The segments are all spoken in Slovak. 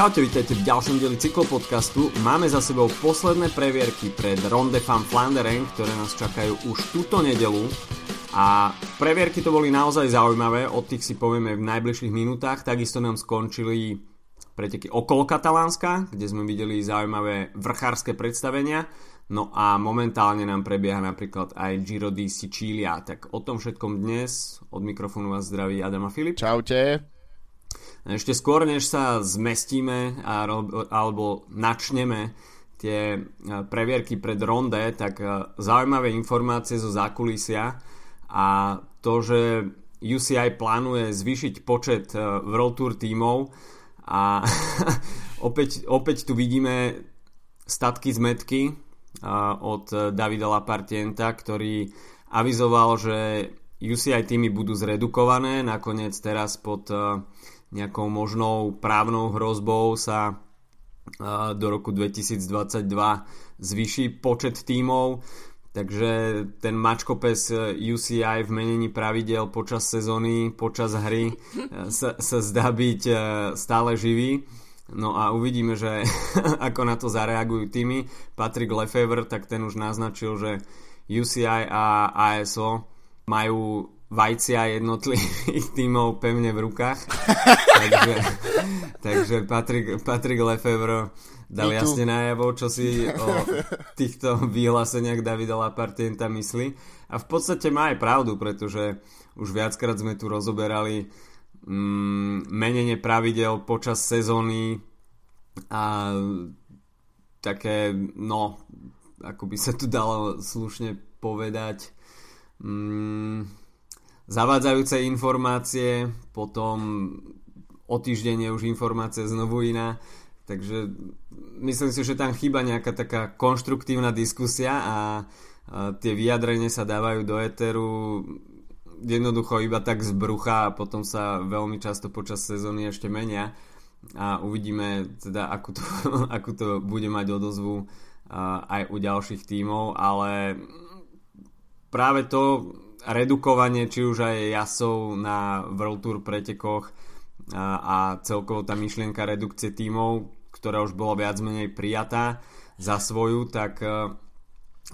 Čaute, vítajte v ďalšom dieli cyklopodcastu. Máme za sebou posledné previerky pred Ronde van Flanderen, ktoré nás čakajú už túto nedelu. A previerky to boli naozaj zaujímavé, od tých si povieme v najbližších minútach. Takisto nám skončili preteky okolo Katalánska, kde sme videli zaujímavé vrchárske predstavenia. No a momentálne nám prebieha napríklad aj Giro di Sicilia. Tak o tom všetkom dnes od mikrofónu vás zdraví Adam a Filip. Čaute. Ešte skôr, než sa zmestíme alebo načneme tie e, previerky pred ronde, tak e, zaujímavé informácie zo zákulisia a to, že UCI plánuje zvýšiť počet e, World Tour tímov a opäť, opäť tu vidíme statky zmetky od Davida Lapartienta, ktorý avizoval, že UCI týmy budú zredukované, nakoniec teraz pod nejakou možnou právnou hrozbou sa do roku 2022 zvýši počet tímov, takže ten mačkopes UCI v menení pravidel počas sezóny, počas hry sa, sa zdá byť e, stále živý. No a uvidíme, že ako na to zareagujú týmy. Patrick Lefevre, tak ten už naznačil, že UCI a ASO majú vajcia jednotlivých tímov pevne v rukách. takže, takže Patrick, Patrick Lefevre dal jasne najavo, čo si o týchto vyhláseniach Davida Lapartienta myslí. A v podstate má aj pravdu, pretože už viackrát sme tu rozoberali mm, menenie pravidel počas sezóny a také, no, ako by sa tu dalo slušne povedať, mm, zavádzajúce informácie, potom o týždeň je už informácia znovu iná, takže myslím si, že tam chýba nejaká taká konštruktívna diskusia a, tie vyjadrenie sa dávajú do éteru jednoducho iba tak z brucha a potom sa veľmi často počas sezóny ešte menia. A uvidíme teda, ako to, ako to bude mať odozvu aj u ďalších tímov, ale práve to redukovanie či už aj jasov na World Tour pretekoch a, a celkovo tá myšlienka redukcie tímov, ktorá už bola viac menej prijatá za svoju, tak e,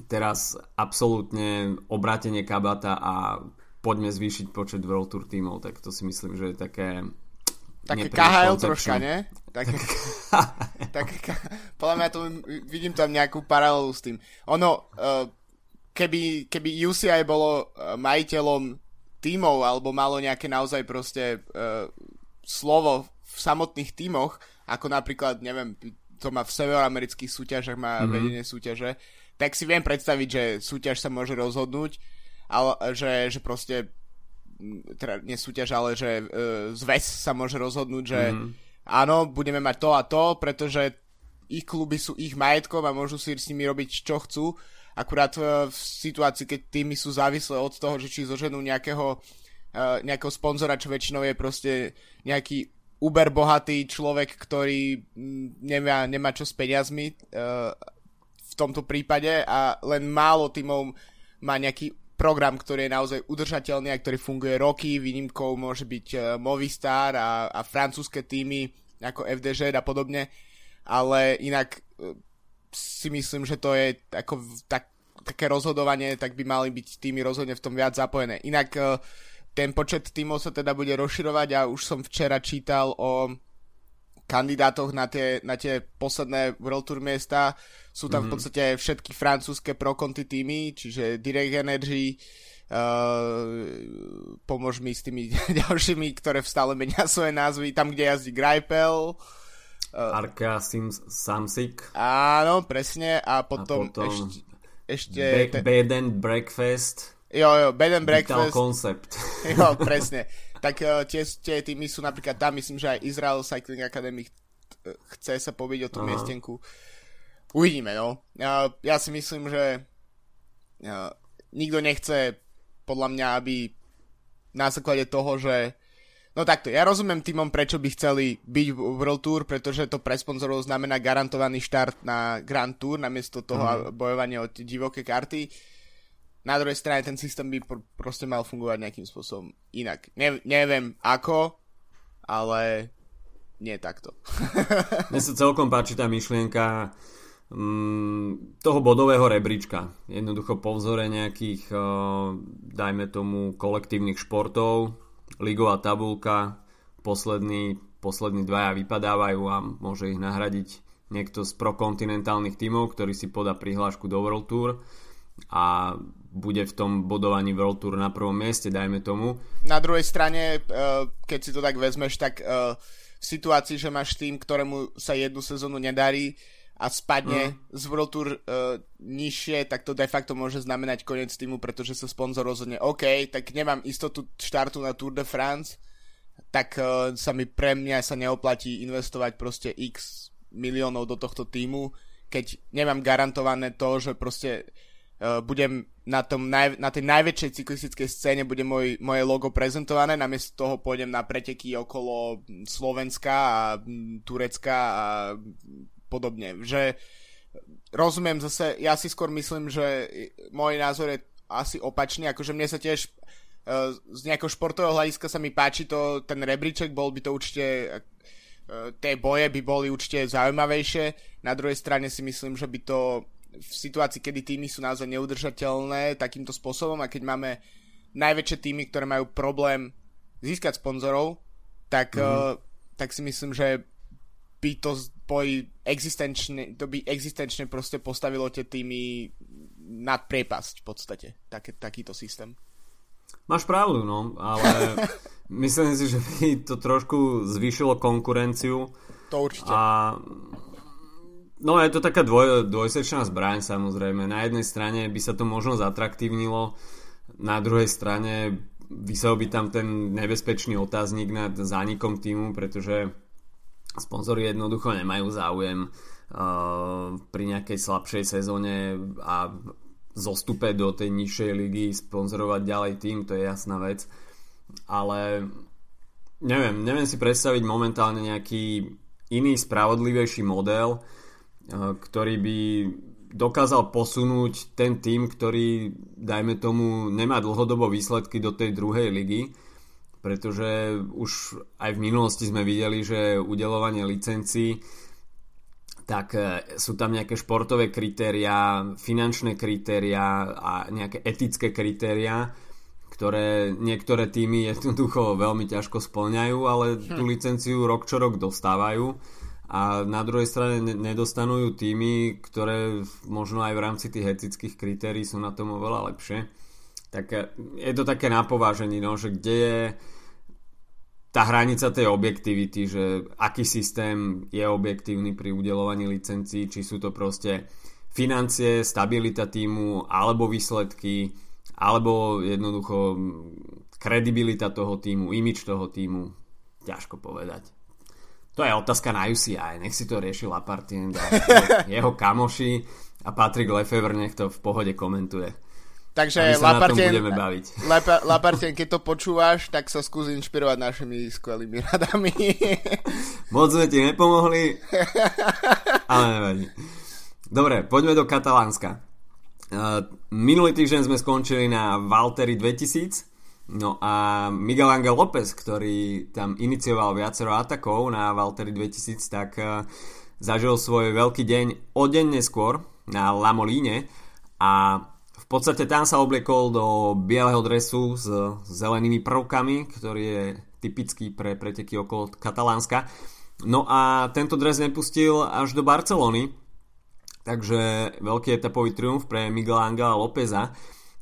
teraz absolútne obrátenie kabata a poďme zvýšiť počet World Tour tímov, tak to si myslím, že je také Také KHL troška, nie? Také, také, podľa mňa to vidím tam nejakú paralelu s tým. Ono, uh, keby, keby UCI bolo uh, majiteľom tímov alebo malo nejaké naozaj proste uh, slovo v samotných tímoch, ako napríklad, neviem, to má v severoamerických súťažach, má mm-hmm. vedenie súťaže, tak si viem predstaviť, že súťaž sa môže rozhodnúť, ale že, že proste teda nie súťaž, ale že uh, zväz sa môže rozhodnúť, že mm-hmm. áno, budeme mať to a to, pretože ich kluby sú ich majetkom a môžu si s nimi robiť čo chcú Akurát v situácii, keď týmy sú závislé od toho, že či zoženú nejakého, uh, nejakého sponzora, čo väčšinou je proste nejaký uber bohatý človek, ktorý mm, nemá, nemá čo s peniazmi uh, v tomto prípade a len málo týmov má nejaký program, ktorý je naozaj udržateľný a ktorý funguje roky. Výnimkou môže byť Movistar a, a francúzske týmy ako FDŽ a podobne, ale inak si myslím, že to je ako tak, také rozhodovanie, tak by mali byť týmy rozhodne v tom viac zapojené. Inak e, ten počet týmov sa teda bude rozširovať a už som včera čítal o kandidátoch na tie, na tie posledné World Tour miesta. Sú tam mm-hmm. v mhm. podstate všetky francúzske pro konti týmy, čiže Direct Energy, Uh, pomôž mi s tými ďalšími, ktoré stále menia svoje názvy, tam, kde jazdí Greipel, Uh, Arka Sims Samsik. Áno, presne. A potom, a potom ešte... ešte Back, te... Bed and Breakfast. Jo, jo, Bed and Breakfast. Concept. Jo, presne. tak uh, tie, tie týmy sú napríklad tam, myslím, že aj Israel Cycling Academy chce sa pobiť o tú Aha. miestenku. Uvidíme, no. Uh, ja si myslím, že uh, nikto nechce podľa mňa, aby na základe toho, že No takto, ja rozumiem týmom, prečo by chceli byť v World Tour, pretože to pre sponzorov znamená garantovaný štart na Grand Tour, namiesto toho mm. bojovania o divoké karty. Na druhej strane ten systém by pr- proste mal fungovať nejakým spôsobom inak. Ne- neviem ako, ale nie takto. Mne sa celkom páči tá myšlienka mm, toho bodového rebríčka. Jednoducho po vzore nejakých, uh, dajme tomu, kolektívnych športov, ligová tabulka, poslední, poslední dvaja vypadávajú a môže ich nahradiť niekto z prokontinentálnych tímov, ktorý si podá prihlášku do World Tour a bude v tom bodovaní World Tour na prvom mieste, dajme tomu. Na druhej strane, eh, keď si to tak vezmeš, tak eh, v situácii, že máš tým, ktorému sa jednu sezónu nedarí a spadne mm. z World Tour uh, nižšie, tak to de facto môže znamenať koniec týmu, pretože sa sponzor rozhodne, OK, tak nemám istotu štartu na Tour de France, tak uh, sa mi pre mňa sa neoplatí investovať proste x miliónov do tohto týmu, keď nemám garantované to, že proste uh, budem na, tom naj, na tej najväčšej cyklistickej scéne bude môj, moje logo prezentované, namiesto toho pôjdem na preteky okolo Slovenska a Turecka a podobne. Že rozumiem zase, ja si skôr myslím, že môj názor je asi opačný, akože mne sa tiež uh, z nejakého športového hľadiska sa mi páči to, ten rebríček, bol by to určite uh, tie boje by boli určite zaujímavejšie. Na druhej strane si myslím, že by to v situácii, kedy týmy sú naozaj neudržateľné takýmto spôsobom a keď máme najväčšie týmy, ktoré majú problém získať sponzorov, tak, mm-hmm. uh, tak si myslím, že by to boj existenčne, to by existenčne proste postavilo tie týmy nad priepasť v podstate, tak, takýto systém. Máš pravdu, no, ale myslím si, že by to trošku zvýšilo konkurenciu. To určite. A No je to taká dvoj, dvojsečná zbraň samozrejme. Na jednej strane by sa to možno zatraktívnilo, na druhej strane vysel by tam ten nebezpečný otáznik nad zánikom týmu, pretože sponzory jednoducho nemajú záujem uh, pri nejakej slabšej sezóne a zostupe do tej nižšej ligy sponzorovať ďalej tým, to je jasná vec. Ale neviem, neviem si predstaviť momentálne nejaký iný spravodlivejší model, Eh, ktorý by dokázal posunúť ten tým, ktorý, dajme tomu, nemá dlhodobo výsledky do tej druhej ligy, pretože už aj v minulosti sme videli, že udelovanie licencií tak eh, sú tam nejaké športové kritériá, finančné kritériá a nejaké etické kritériá, ktoré niektoré týmy jednoducho veľmi ťažko splňajú, ale tú hm. licenciu rok čo rok dostávajú a na druhej strane nedostanú ju týmy, ktoré možno aj v rámci tých etických kritérií sú na tom oveľa lepšie. Tak e, je to také napováženie, no, že kde je tá hranica tej objektivity, že aký systém je objektívny pri udelovaní licencií, či sú to proste financie, stabilita týmu, alebo výsledky, alebo jednoducho kredibilita toho týmu, imič toho týmu. Ťažko povedať. To je otázka na UCI, nech si to rieši Lapartien a jeho kamoši a Patrick Lefevre nech to v pohode komentuje. Takže Lapartien, Lapartien, keď to počúvaš, tak sa skúsi inšpirovať našimi skvelými radami. Moc sme ti nepomohli, ale nevadí. Dobre, poďme do Katalánska. Uh, minulý týždeň sme skončili na Valtteri 2000, No a Miguel Angel López, ktorý tam inicioval viacero atakov na Valtteri 2000, tak uh, zažil svoj veľký deň o deň neskôr na Lamolíne a v podstate tam sa obliekol do bieleho dresu s zelenými prvkami, ktorý je typický pre preteky okolo Katalánska. No a tento dres nepustil až do Barcelony, takže veľký etapový triumf pre Miguel Angela Lópeza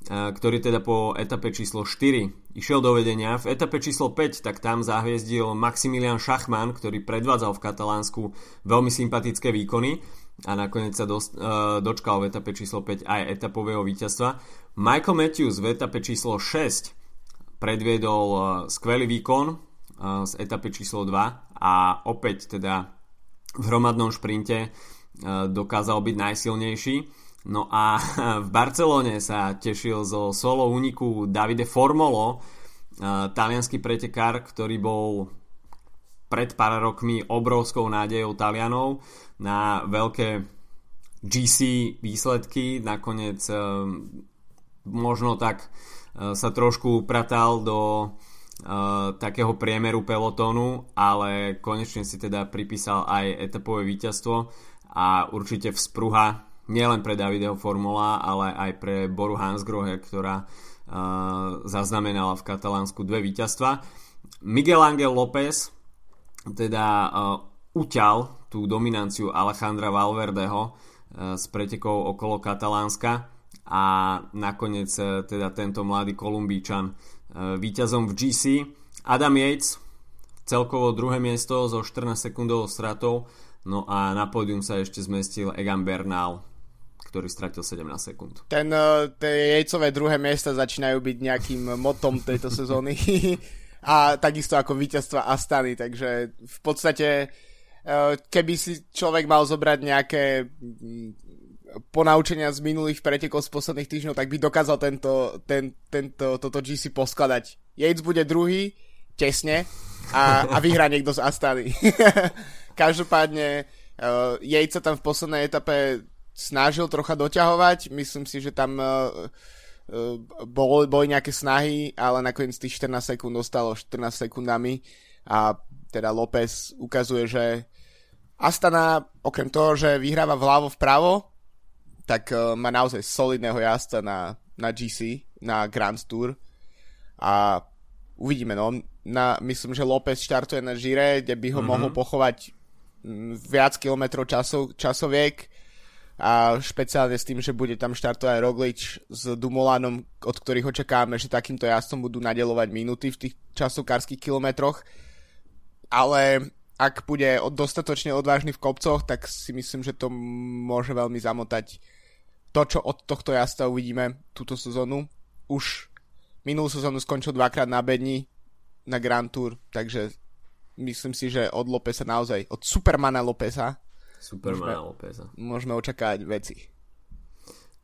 ktorý teda po etape číslo 4 išiel do vedenia. V etape číslo 5 tak tam zahviezdil Maximilian Schachmann, ktorý predvádzal v Katalánsku veľmi sympatické výkony a nakoniec sa do, uh, dočkal v etape číslo 5 aj etapového víťazstva. Michael Matthews v etape číslo 6 predviedol uh, skvelý výkon uh, z etape číslo 2 a opäť teda v hromadnom šprinte uh, dokázal byť najsilnejší. No a v Barcelone sa tešil zo solo úniku Davide Formolo, talianský pretekár, ktorý bol pred pár rokmi obrovskou nádejou Talianov na veľké GC výsledky. Nakoniec e, možno tak e, sa trošku upratal do takého priemeru pelotónu, ale konečne si teda pripísal aj etapové víťazstvo a určite vzpruha nielen pre Davideho Formula, ale aj pre Boru Hansgrohe, ktorá zaznamenala v Katalánsku dve víťazstva. Miguel Angel López teda uťal tú dominanciu Alejandra Valverdeho uh, s pretekou okolo Katalánska a nakoniec uh, teda tento mladý Kolumbíčan uh, víťazom v GC. Adam Yates celkovo druhé miesto so 14 sekundovou stratou no a na pódium sa ešte zmestil Egan Bernal ktorý stratil 17 sekúnd. Ten, tie jejcové druhé miesta začínajú byť nejakým motom tejto sezóny. a takisto ako víťazstva Astany, takže v podstate uh, keby si človek mal zobrať nejaké mm, ponaučenia z minulých pretekov z posledných týždňov, tak by dokázal tento, ten, tento, toto GC poskladať. Yates bude druhý, tesne, a, a vyhrá niekto z Astany. Každopádne uh, Yates sa tam v poslednej etape snažil trocha doťahovať, myslím si, že tam uh, uh, boli, boli nejaké snahy, ale nakoniec tých 14 sekúnd ostalo 14 sekundami a teda López ukazuje, že Astana, okrem toho, že vyhráva vľavo vpravo, tak uh, má naozaj solidného jazda na, na GC, na Grand Tour a uvidíme, no. Na, myslím, že López štartuje na Žire, kde by ho mm-hmm. mohol pochovať viac kilometrov časov, časoviek a špeciálne s tým, že bude tam štartovať Roglič s Dumolanom, od ktorých očakávame, že takýmto jazdcom budú nadelovať minúty v tých časokárskych kilometroch. Ale ak bude dostatočne odvážny v kopcoch, tak si myslím, že to môže veľmi zamotať to, čo od tohto jazda uvidíme túto sezónu. Už minulú sezónu skončil dvakrát na bedni na Grand Tour, takže myslím si, že od Lopesa naozaj, od Supermana Lopesa Supermana Lópeza. Môžeme očakávať veci.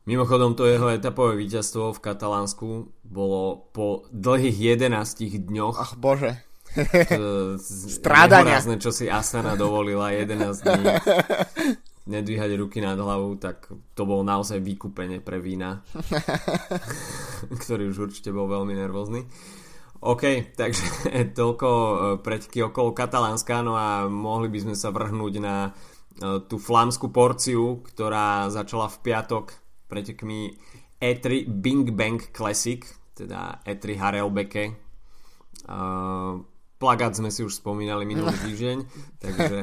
Mimochodom to jeho etapové víťazstvo v Katalánsku bolo po dlhých 11 dňoch. Ach bože. Strádania. čo si Asana dovolila 11 dní nedvíhať ruky nad hlavu, tak to bolo naozaj vykúpenie pre vína, ktorý už určite bol veľmi nervózny. OK, takže toľko e, preteky okolo Katalánska, no a mohli by sme sa vrhnúť na E, tú flámskú porciu, ktorá začala v piatok pretekmi E3 Bing Bang Classic, teda E3 Harelbeke. Uh, plagát sme si už spomínali minulý týždeň, takže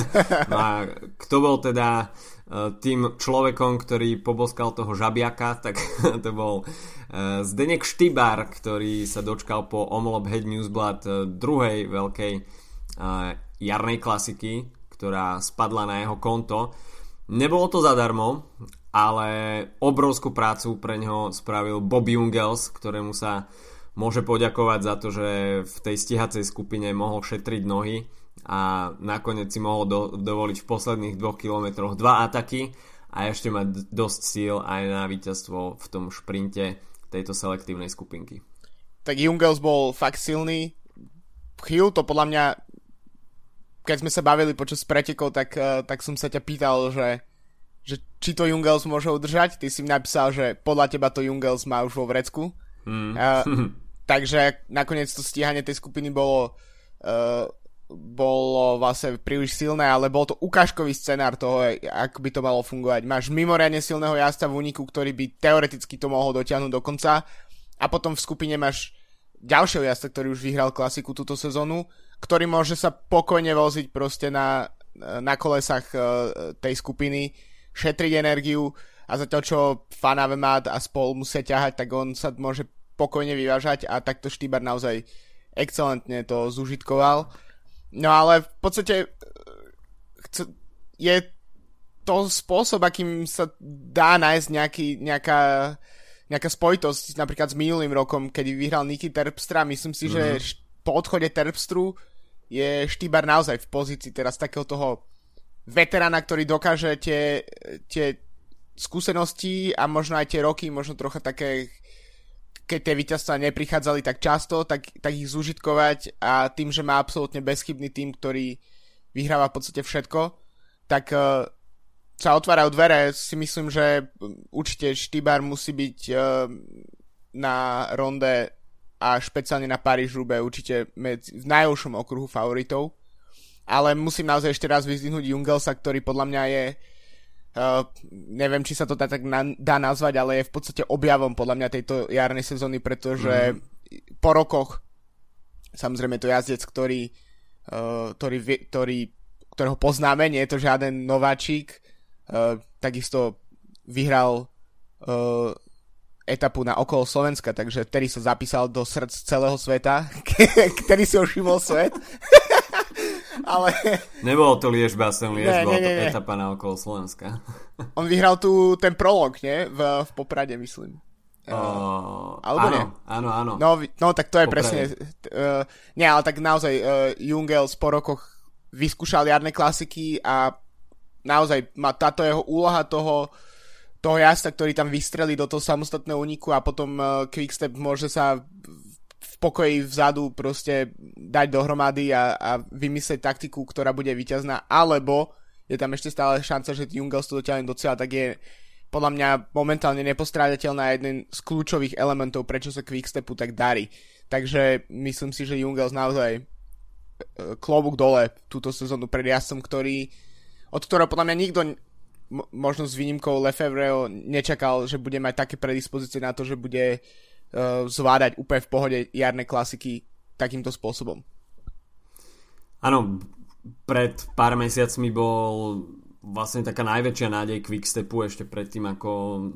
no a kto bol teda uh, tým človekom, ktorý poboskal toho žabiaka, tak to bol uh, Zdenek Štybár, ktorý sa dočkal po Omlop Head Newsblad uh, druhej veľkej jarnej klasiky, ktorá spadla na jeho konto. Nebolo to zadarmo, ale obrovskú prácu pre neho spravil Bob Jungels, ktorému sa môže poďakovať za to, že v tej stihacej skupine mohol šetriť nohy a nakoniec si mohol do, dovoliť v posledných dvoch kilometroch dva ataky a ešte mať dosť síl aj na víťazstvo v tom šprinte tejto selektívnej skupinky. Tak Jungels bol fakt silný. Chvíľu to podľa mňa keď sme sa bavili počas pretekov, tak, uh, tak som sa ťa pýtal, že, že či to Jungels môže udržať. Ty si mi napísal, že podľa teba to Jungels má už vo vrecku. Mm. Uh, takže nakoniec to stíhanie tej skupiny bolo uh, bolo vlastne príliš silné, ale bol to ukážkový scenár toho, ako by to malo fungovať. Máš mimoriadne silného jazda v úniku, ktorý by teoreticky to mohol dotiahnuť do konca a potom v skupine máš ďalšieho jazda, ktorý už vyhral klasiku túto sezónu ktorý môže sa pokojne voziť proste na, na kolesách uh, tej skupiny, šetriť energiu a zatiaľ čo Fanavemat a spol musia ťahať, tak on sa môže pokojne vyvážať a takto Štýbar naozaj excelentne to zužitkoval. No ale v podstate e, je to spôsob, akým sa dá nájsť nejaký, nejaká, nejaká spojitosť napríklad s minulým rokom, kedy vyhral Niky Terpstra. Myslím si, mm-hmm. že mhm. po odchode Terpstru je Štýbar naozaj v pozícii teraz takého toho veterána, ktorý dokáže tie, tie skúsenosti a možno aj tie roky, možno trocha také, keď tie víťazstva neprichádzali tak často, tak, tak ich zúžitkovať a tým, že má absolútne bezchybný tým, ktorý vyhráva v podstate všetko, tak uh, sa otvárajú dvere. Si myslím, že určite Štýbar musí byť uh, na ronde a špeciálne na Paríž Rube určite medzi, v najúžšom okruhu favoritov. Ale musím naozaj ešte raz vyzdvihnúť Jungelsa, ktorý podľa mňa je Uh, neviem, či sa to dá tak na, dá nazvať, ale je v podstate objavom podľa mňa tejto jarnej sezóny, pretože mm. po rokoch samozrejme to jazdec, ktorý, uh, ktorý, ktorý, ktorého poznáme, nie je to žiaden nováčik, uh, takisto vyhral uh, etapu na okolo Slovenska, takže vtedy sa zapísal do srdc celého sveta, ktorý si ho všimol svet. Ale... Nebolo to Liež Basen Liež, bola to etapa na okolo Slovenska. On vyhral tu ten prolog, nie? V, v Poprade, myslím. Uh, Alebo áno, nie? áno, áno. No, no tak to je Poprade. presne... Uh, nie, ale tak naozaj uh, Jungels po rokoch vyskúšal jarné klasiky a naozaj má táto jeho úloha toho toho jazda, ktorý tam vystrelí do toho samostatného úniku a potom uh, Quickstep môže sa pokoji vzadu proste dať dohromady a, a vymyslieť taktiku, ktorá bude vyťazná, alebo je tam ešte stále šanca, že Jungels to dotiahne do tak je podľa mňa momentálne nepostrádateľná a jeden z kľúčových elementov, prečo sa Quickstepu tak darí. Takže myslím si, že Jungels naozaj e, klobúk dole túto sezónu pred jazdcom, ktorý, od ktorého podľa mňa nikto možno s výnimkou Lefebvreho nečakal, že bude mať také predispozície na to, že bude uh, zvládať úplne v pohode jarné klasiky takýmto spôsobom. Áno, pred pár mesiacmi bol vlastne taká najväčšia nádej Quickstepu ešte predtým, ako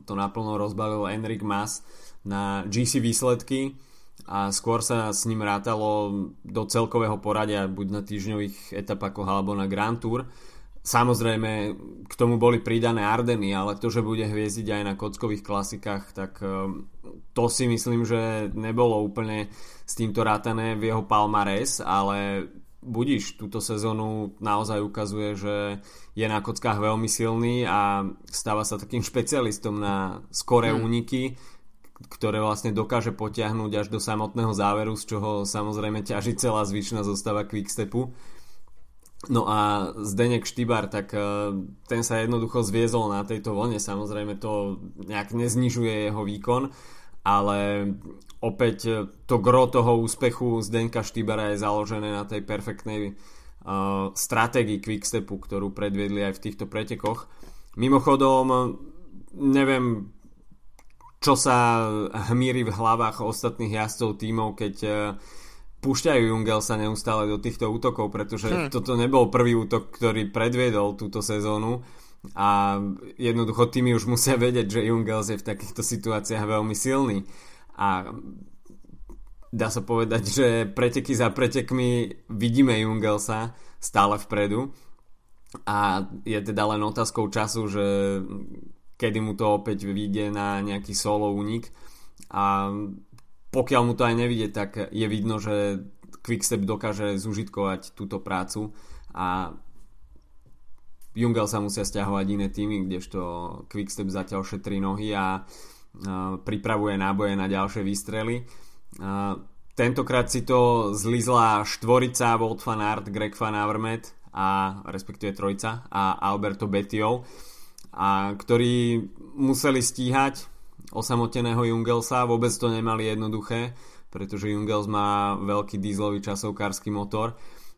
to naplno rozbavil Enric Mas na GC výsledky a skôr sa s ním rátalo do celkového poradia buď na týždňových etapách alebo na Grand Tour Samozrejme, k tomu boli pridané Ardeny, ale to, že bude hviezdiť aj na kockových klasikách, tak ehm, to si myslím, že nebolo úplne s týmto rátané v jeho palmares, ale budíš, túto sezónu naozaj ukazuje, že je na kockách veľmi silný a stáva sa takým špecialistom na skoré hmm. úniky, ktoré vlastne dokáže potiahnuť až do samotného záveru, z čoho samozrejme ťaží celá zvyšná zostava Quickstepu. No a Zdenek Štýbar, tak e, ten sa jednoducho zviezol na tejto vlne, samozrejme to nejak neznižuje jeho výkon, ale opäť e, to gro toho úspechu Zdenka Štýbara je založené na tej perfektnej uh, stratégii Quickstepu, ktorú predviedli aj v týchto pretekoch. Mimochodom, neviem, čo sa hmíri v hlavách ostatných jazdcov tímov, keď uh, púšťajú Jungelsa neustále do týchto útokov, pretože hm. toto nebol prvý útok, ktorý predviedol túto sezónu. A jednoducho tými už musia vedieť, že Jungels je v takýchto situáciách veľmi silný. A dá sa povedať, že preteky za pretekmi vidíme Jungelsa stále vpredu. A je teda len otázkou času, že kedy mu to opäť vyjde na nejaký solo únik. A pokiaľ mu to aj nevidie, tak je vidno, že Quickstep dokáže zužitkovať túto prácu a Jungel sa musia stiahovať iné týmy, kdežto Quickstep zatiaľ šetrí nohy a, pripravuje náboje na ďalšie výstrely. tentokrát si to zlizla štvorica Wout van Aert, Greg van Avermaet a respektíve trojca a Alberto Bettiol a ktorí museli stíhať osamoteného Jungelsa, vôbec to nemali jednoduché, pretože Jungels má veľký dízlový časovkársky motor.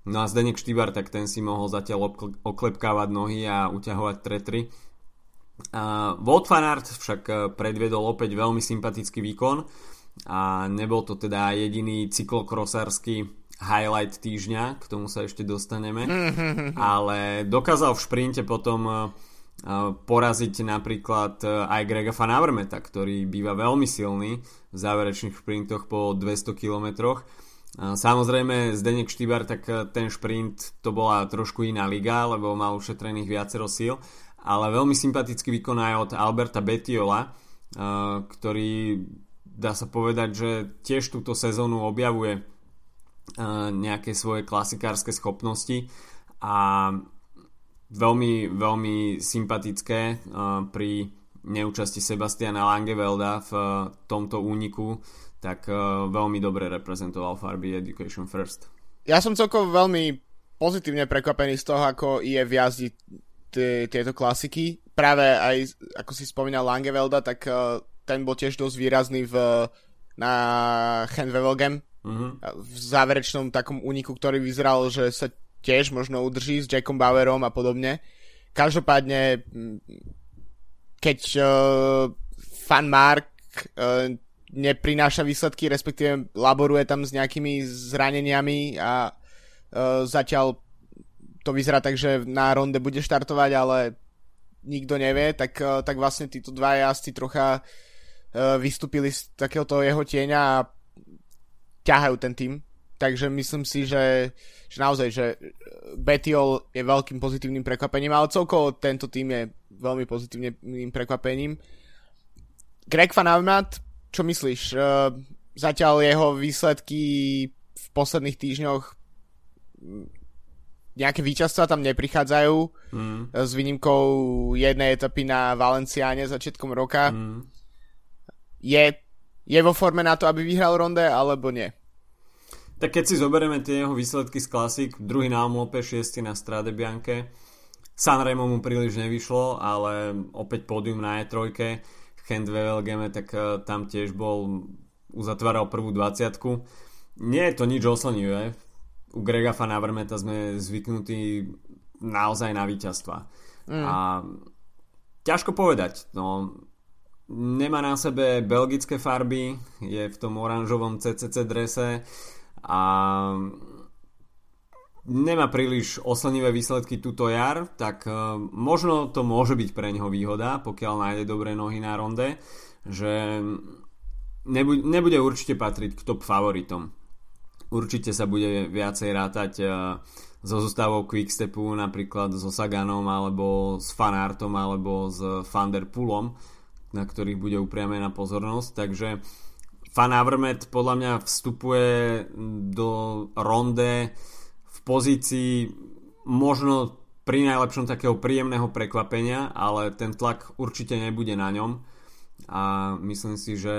No a Zdenek Štýbar, tak ten si mohol zatiaľ oklepkávať nohy a uťahovať tretry. Uh, Wout van Aert však e, predviedol opäť veľmi sympatický výkon a nebol to teda jediný cyklokrosársky highlight týždňa, k tomu sa ešte dostaneme, ale dokázal v šprinte potom e, poraziť napríklad e, aj Grega Van Avermeta, ktorý býva veľmi silný v záverečných šprintoch po 200 km. Samozrejme Zdenek Štýbar, tak e, ten šprint to bola trošku iná liga, lebo mal ušetrených viacero síl, ale veľmi sympatický výkon aj od Alberta Betiola, e, ktorý dá sa povedať, že tiež túto sezónu objavuje nejaké svoje klasikárske schopnosti a veľmi, veľmi sympatické uh, pri neúčasti Sebastiana Langevelda v uh, tomto úniku, tak uh, veľmi dobre reprezentoval farby Education First. Ja som celkovo veľmi pozitívne prekvapený z toho, ako je v jazdi tieto klasiky. Práve aj, ako si spomínal Langevelda, tak ten bol tiež dosť výrazný v na Hen Wevelgem uh-huh. v záverečnom takom úniku, ktorý vyzeral, že sa tiež možno udrží s Jackom Bauerom a podobne. Každopádne, keď uh, Fan Mark uh, neprináša výsledky, respektíve laboruje tam s nejakými zraneniami a uh, zatiaľ to vyzerá tak, že na ronde bude štartovať, ale nikto nevie, tak, uh, tak vlastne títo dva jazdci trocha uh, vystúpili z takéhoto jeho tieňa a ťahajú ten tým. Takže myslím si, že, že naozaj, že Betiol je veľkým pozitívnym prekvapením, ale celkovo tento tým je veľmi pozitívnym prekvapením. Greg Van Avermaet, čo myslíš? Uh, zatiaľ jeho výsledky v posledných týždňoch nejaké víťazstva tam neprichádzajú mm. s výnimkou jednej etapy na Valenciáne začiatkom roka. Mm. Je, je vo forme na to, aby vyhral ronde, alebo nie? Tak keď si zoberieme tie jeho výsledky z klasik, druhý na Omlope, šiestý na Strade Bianche, Sanremo mu príliš nevyšlo, ale opäť pódium na E3, Kent VLGM, tak uh, tam tiež bol, uzatváral prvú 20 Nie je to nič oslnivé. U Grega Van Avermeta sme zvyknutí naozaj na víťazstva. Mm. A ťažko povedať. No, nemá na sebe belgické farby, je v tom oranžovom CCC drese a nemá príliš oslnivé výsledky túto jar, tak uh, možno to môže byť pre neho výhoda, pokiaľ nájde dobré nohy na ronde, že nebude, nebude určite patriť k top favoritom. Určite sa bude viacej rátať uh, so zostavou Quickstepu, napríklad so Saganom, alebo s Fanartom, alebo s Fanderpoolom, na ktorých bude upriamená pozornosť, takže Fan Avermet podľa mňa vstupuje do ronde v pozícii možno pri najlepšom takého príjemného prekvapenia, ale ten tlak určite nebude na ňom a myslím si, že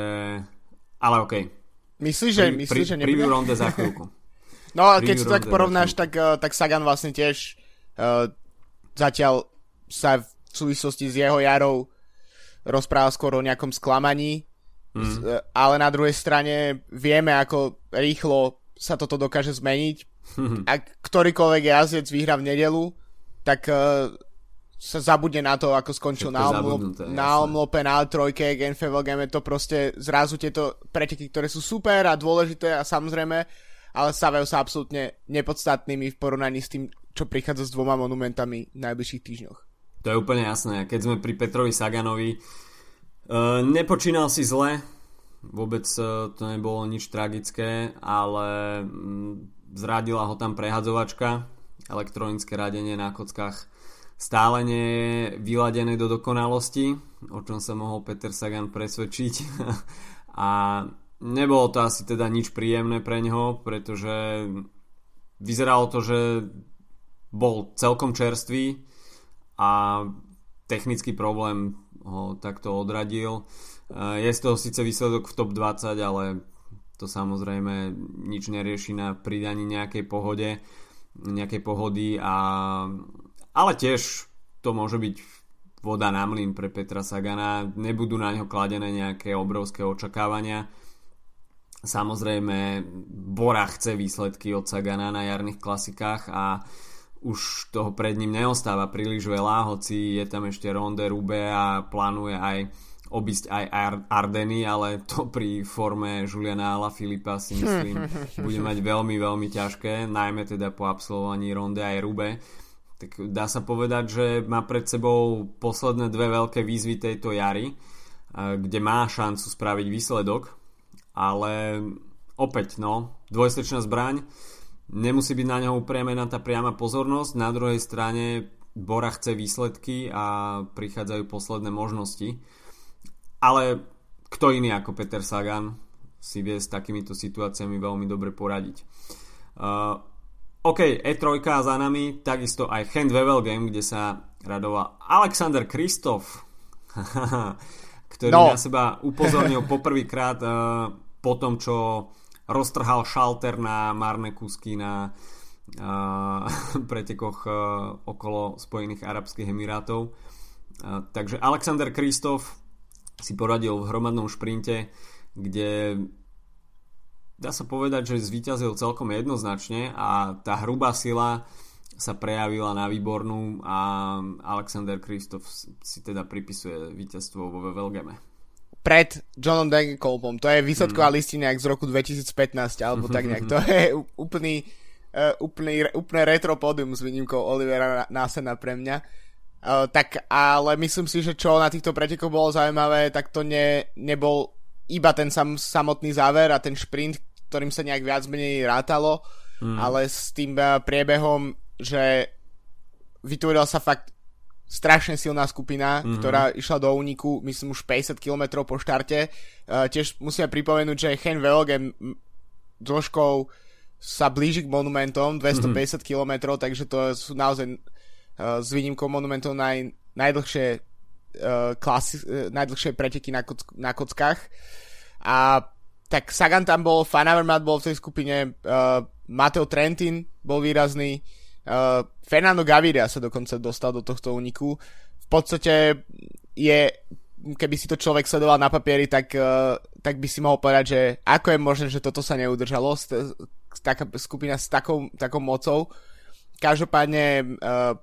ale okej. Okay. Myslíš, že, myslí, že nebude? ronde za chvíľku. no a keď si to tak porovnáš, tak, uh, tak Sagan vlastne tiež uh, zatiaľ sa v súvislosti s jeho jarou rozpráva skôr o nejakom sklamaní, Mm. Ale na druhej strane vieme, ako rýchlo sa toto dokáže zmeniť. Ak ktorýkoľvek jazdec vyhrá v nedelu, tak uh, sa zabude na to, ako skončil na, omlo- na omlope, na trojke, Genfevel Game, to proste zrazu tieto preteky, ktoré sú super a dôležité a samozrejme, ale stavajú sa absolútne nepodstatnými v porovnaní s tým, čo prichádza s dvoma monumentami v najbližších týždňoch. To je úplne jasné. Keď sme pri Petrovi Saganovi, Uh, nepočínal si zle, vôbec uh, to nebolo nič tragické, ale um, zradila ho tam prehadzovačka, elektronické radenie na kockách stále nie je vyladené do dokonalosti, o čom sa mohol Peter Sagan presvedčiť. a nebolo to asi teda nič príjemné pre neho, pretože vyzeralo to, že bol celkom čerstvý a technický problém ho takto odradil. Eh, je z toho síce výsledok v top 20, ale to samozrejme nič nerieši na pridaní nejakej pohode, nejakej pohody a ale tiež to môže byť voda na mlyn pre Petra Sagana, nebudú na ňo kladené nejaké obrovské očakávania. Samozrejme, Bora chce výsledky od Sagana na jarných klasikách a už toho pred ním neostáva príliš veľa, hoci je tam ešte Ronde Rube a plánuje aj obísť aj Ardeny, ale to pri forme Juliana Ala Filipa si myslím bude mať veľmi, veľmi ťažké, najmä teda po absolvovaní Ronde aj Rube. Tak dá sa povedať, že má pred sebou posledné dve veľké výzvy tejto jary, kde má šancu spraviť výsledok, ale opäť, no, dvojsečná zbraň, nemusí byť na neho upriamená tá priama pozornosť, na druhej strane Bora chce výsledky a prichádzajú posledné možnosti. Ale kto iný ako Peter Sagan si vie s takýmito situáciami veľmi dobre poradiť. Uh, OK, E3 za nami, takisto aj Hand Wevel Game, kde sa radoval Alexander Kristof, ktorý no. na seba upozornil poprvýkrát uh, po tom, čo roztrhal šalter na marné kusky na uh, pretekoch uh, okolo Spojených Arabských Emirátov. Uh, takže Alexander Kristof si poradil v hromadnom šprinte, kde dá sa povedať, že zvíťazil celkom jednoznačne a tá hrubá sila sa prejavila na výbornú a Alexander Kristof si teda pripisuje víťazstvo vo Velgeme. Pred Johnom Degenkolbom. To je výsledková mm. listina z roku 2015 alebo tak nejak. To je úplný, uh, úplný, úplné retro pódium s výnimkou Olivera Násena pre mňa. Uh, tak ale myslím si, že čo na týchto pretekoch bolo zaujímavé, tak to ne, nebol iba ten sam, samotný záver a ten šprint, ktorým sa nejak viac menej rátalo, mm. ale s tým uh, priebehom že vytvorila sa fakt strašne silná skupina, mm-hmm. ktorá išla do úniku, myslím už 50 km po štarte. Uh, tiež musíme pripomenúť, že Hen Velogen dĺžkou sa blíži k monumentom, 250 mm-hmm. km, takže to sú naozaj uh, s výnimkou monumentov naj, najdlhšie, uh, klasi, uh, najdlhšie preteky na, kock, na kockách. A tak Sagan tam bol, Fanavermat bol v tej skupine, uh, Mateo Trentin bol výrazný, Uh, Fernando Gaviria sa dokonca dostal do tohto úniku. V podstate je, keby si to človek sledoval na papieri, tak, uh, tak by si mohol povedať, že ako je možné, že toto sa neudržalo, taká skupina s takou, takou mocou. Každopádne uh,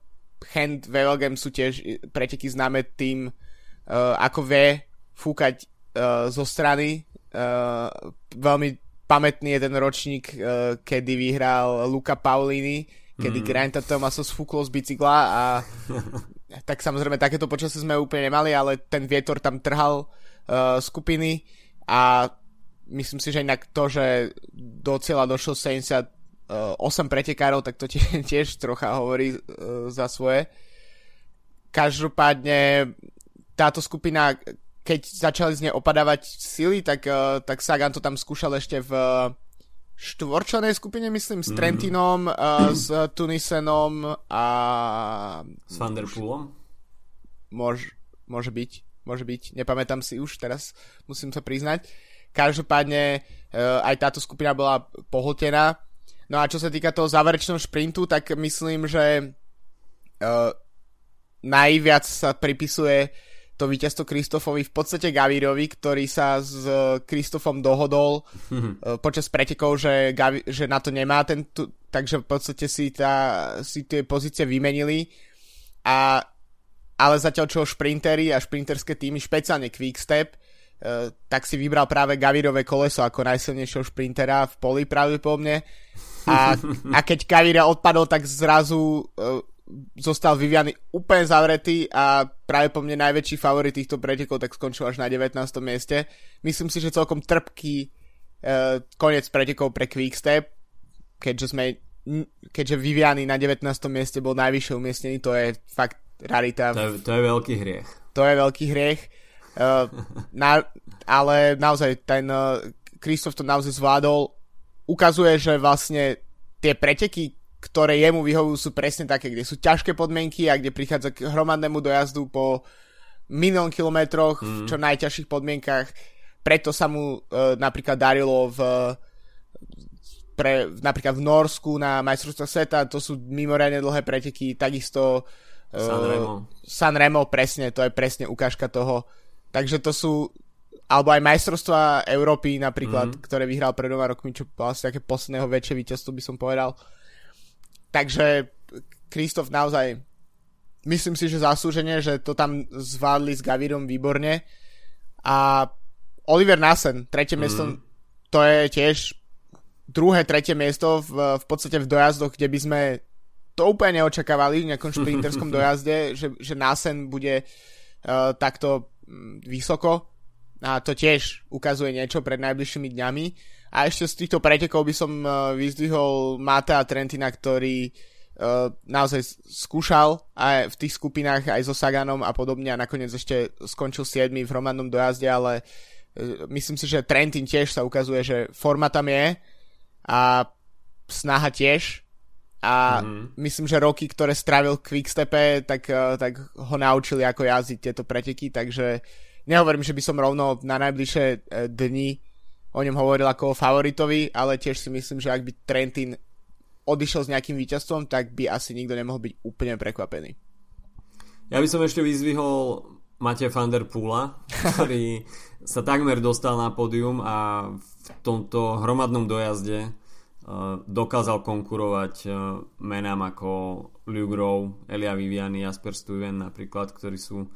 Hand Velgem sú tiež preteky známe tým, uh, ako vie fúkať uh, zo strany. Uh, veľmi pamätný je ten ročník, uh, kedy vyhral Luca Paulini, kedy mm. Granta Thomaso sfúklo z bicykla a tak samozrejme takéto počasie sme úplne nemali, ale ten vietor tam trhal uh, skupiny a myslím si, že inak to, že do cieľa došlo 78 pretekárov, tak to tiež, trocha hovorí uh, za svoje. Každopádne táto skupina, keď začali z nej opadávať sily, tak, uh, tak Sagan to tam skúšal ešte v štvorčlenej skupine, myslím, s mhm. Trentinom, mm. uh, s Tunisenom a... S Van Der Poolom? Môž, môže byť, môže byť. Nepamätám si už teraz, musím sa priznať. Každopádne uh, aj táto skupina bola pohltená. No a čo sa týka toho záverečného šprintu, tak myslím, že uh, najviac sa pripisuje to víťazstvo Kristofovi v podstate Gavirovi, ktorý sa s Kristofom dohodol mm-hmm. počas pretekov, že, Gavi, že na to nemá ten, tu, takže v podstate si, tá, si tie pozície vymenili a ale zatiaľ čo šprintery a šprinterské týmy, špeciálne Quickstep, uh, tak si vybral práve Gavirové koleso ako najsilnejšieho šprintera v poli pravdepodobne a, a keď Gavira odpadol, tak zrazu uh, zostal Viviany úplne zavretý a práve po mne najväčší favorit týchto pretekov tak skončil až na 19. mieste. Myslím si, že celkom trpký uh, koniec pretekov pre Quickstep, keďže sme keďže Viviany na 19. mieste bol najvyššie umiestnený, to je fakt rarita. To je, to je veľký hriech. To je veľký hriech. Uh, na, ale naozaj ten Kristof uh, to naozaj zvládol. Ukazuje, že vlastne tie preteky, ktoré jemu vyhovujú sú presne také, kde sú ťažké podmienky a kde prichádza k hromadnému dojazdu po milión kilometroch mm. v čo najťažších podmienkach. Preto sa mu e, napríklad darilo v pre, napríklad v Norsku na majstrovstvo sveta, to sú mimoriadne dlhé preteky, takisto e, Sanremo. Sanremo, presne, to je presne ukážka toho. Takže to sú alebo aj majstrovstva Európy napríklad, mm. ktoré vyhral pred dvoma rokmi, čo vlastne také posledného väčšie víťazstvo by som povedal. Uh, Takže Kristof naozaj myslím si, že zaslúženie, že to tam zvládli s Gavirom výborne. A Oliver Nassen, tretie mm. miesto, to je tiež druhé, tretie miesto v, v podstate v dojazdoch, kde by sme to úplne neočakávali v nejakom šprinterskom dojazde, že, že Nassen bude uh, takto vysoko a to tiež ukazuje niečo pred najbližšími dňami. A ešte z týchto pretekov by som uh, vyzdvihol Matea Trentina, ktorý uh, naozaj skúšal aj v tých skupinách aj so Saganom a podobne a nakoniec ešte skončil 7 v hromadnom dojazde, ale uh, myslím si, že Trentin tiež sa ukazuje, že forma tam je a snaha tiež a mm-hmm. myslím, že roky, ktoré strávil v Quickstepe, tak, tak ho naučili ako jazdiť tieto preteky, takže nehovorím, že by som rovno na najbližšie dni o ňom hovoril ako o favoritovi, ale tiež si myslím, že ak by Trentin odišiel s nejakým víťazstvom, tak by asi nikto nemohol byť úplne prekvapený. Ja by som ešte vyzvihol Matej van der Poola, ktorý sa takmer dostal na pódium a v tomto hromadnom dojazde dokázal konkurovať menám ako Luke Rowe, Elia Viviani, Jasper Stuyven napríklad, ktorí sú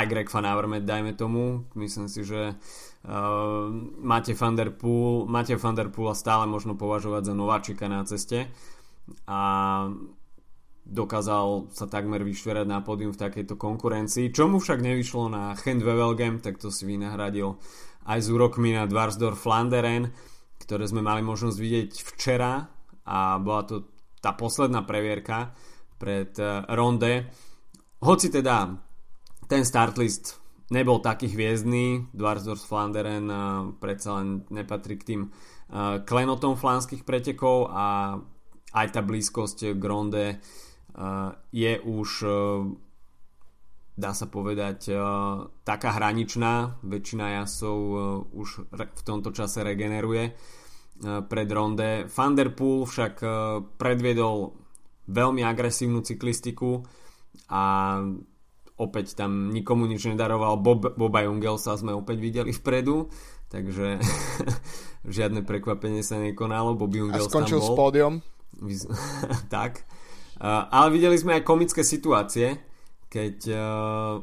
aj Greg Van Avermaet, dajme tomu. Myslím si, že uh, máte Van Der Poel, máte Van Der Poel a stále možno považovať za nováčika na ceste a dokázal sa takmer vyšverať na pódium v takejto konkurencii. Čo mu však nevyšlo na Gent Wevelgem, tak to si vynahradil aj s úrokmi na Dwarsdorf Flanderen, ktoré sme mali možnosť vidieť včera a bola to tá posledná previerka pred eh, Ronde. Hoci teda ten start list nebol taký hviezdný, Dwarsdorf Flanderen uh, predsa len nepatrí k tým uh, klenotom flánskych pretekov a aj tá blízkosť Gronde uh, je už dá sa povedať taká hraničná, väčšina jasov už v tomto čase regeneruje pred Ronde. Van však predviedol veľmi agresívnu cyklistiku a opäť tam nikomu nič nedaroval. Bob, Boba Jungelsa sme opäť videli vpredu, takže žiadne prekvapenie sa nekonalo. Bob Jungels A skončil tam bol. s pódium. tak. Uh, ale videli sme aj komické situácie, keď uh,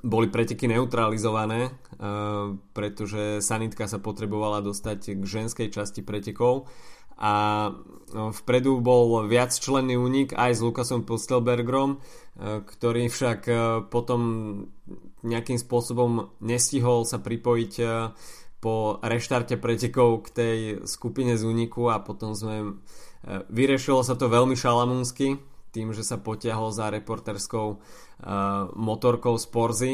boli preteky neutralizované, uh, pretože sanitka sa potrebovala dostať k ženskej časti pretekov a no, vpredu bol viac členný únik aj s Lukasom Pustelbergrom, e, ktorý však e, potom nejakým spôsobom nestihol sa pripojiť e, po reštarte pretekov k tej skupine z úniku a potom sme vyriešilo sa to veľmi šalamúnsky tým, že sa potiahol za reporterskou motorkou z Porzy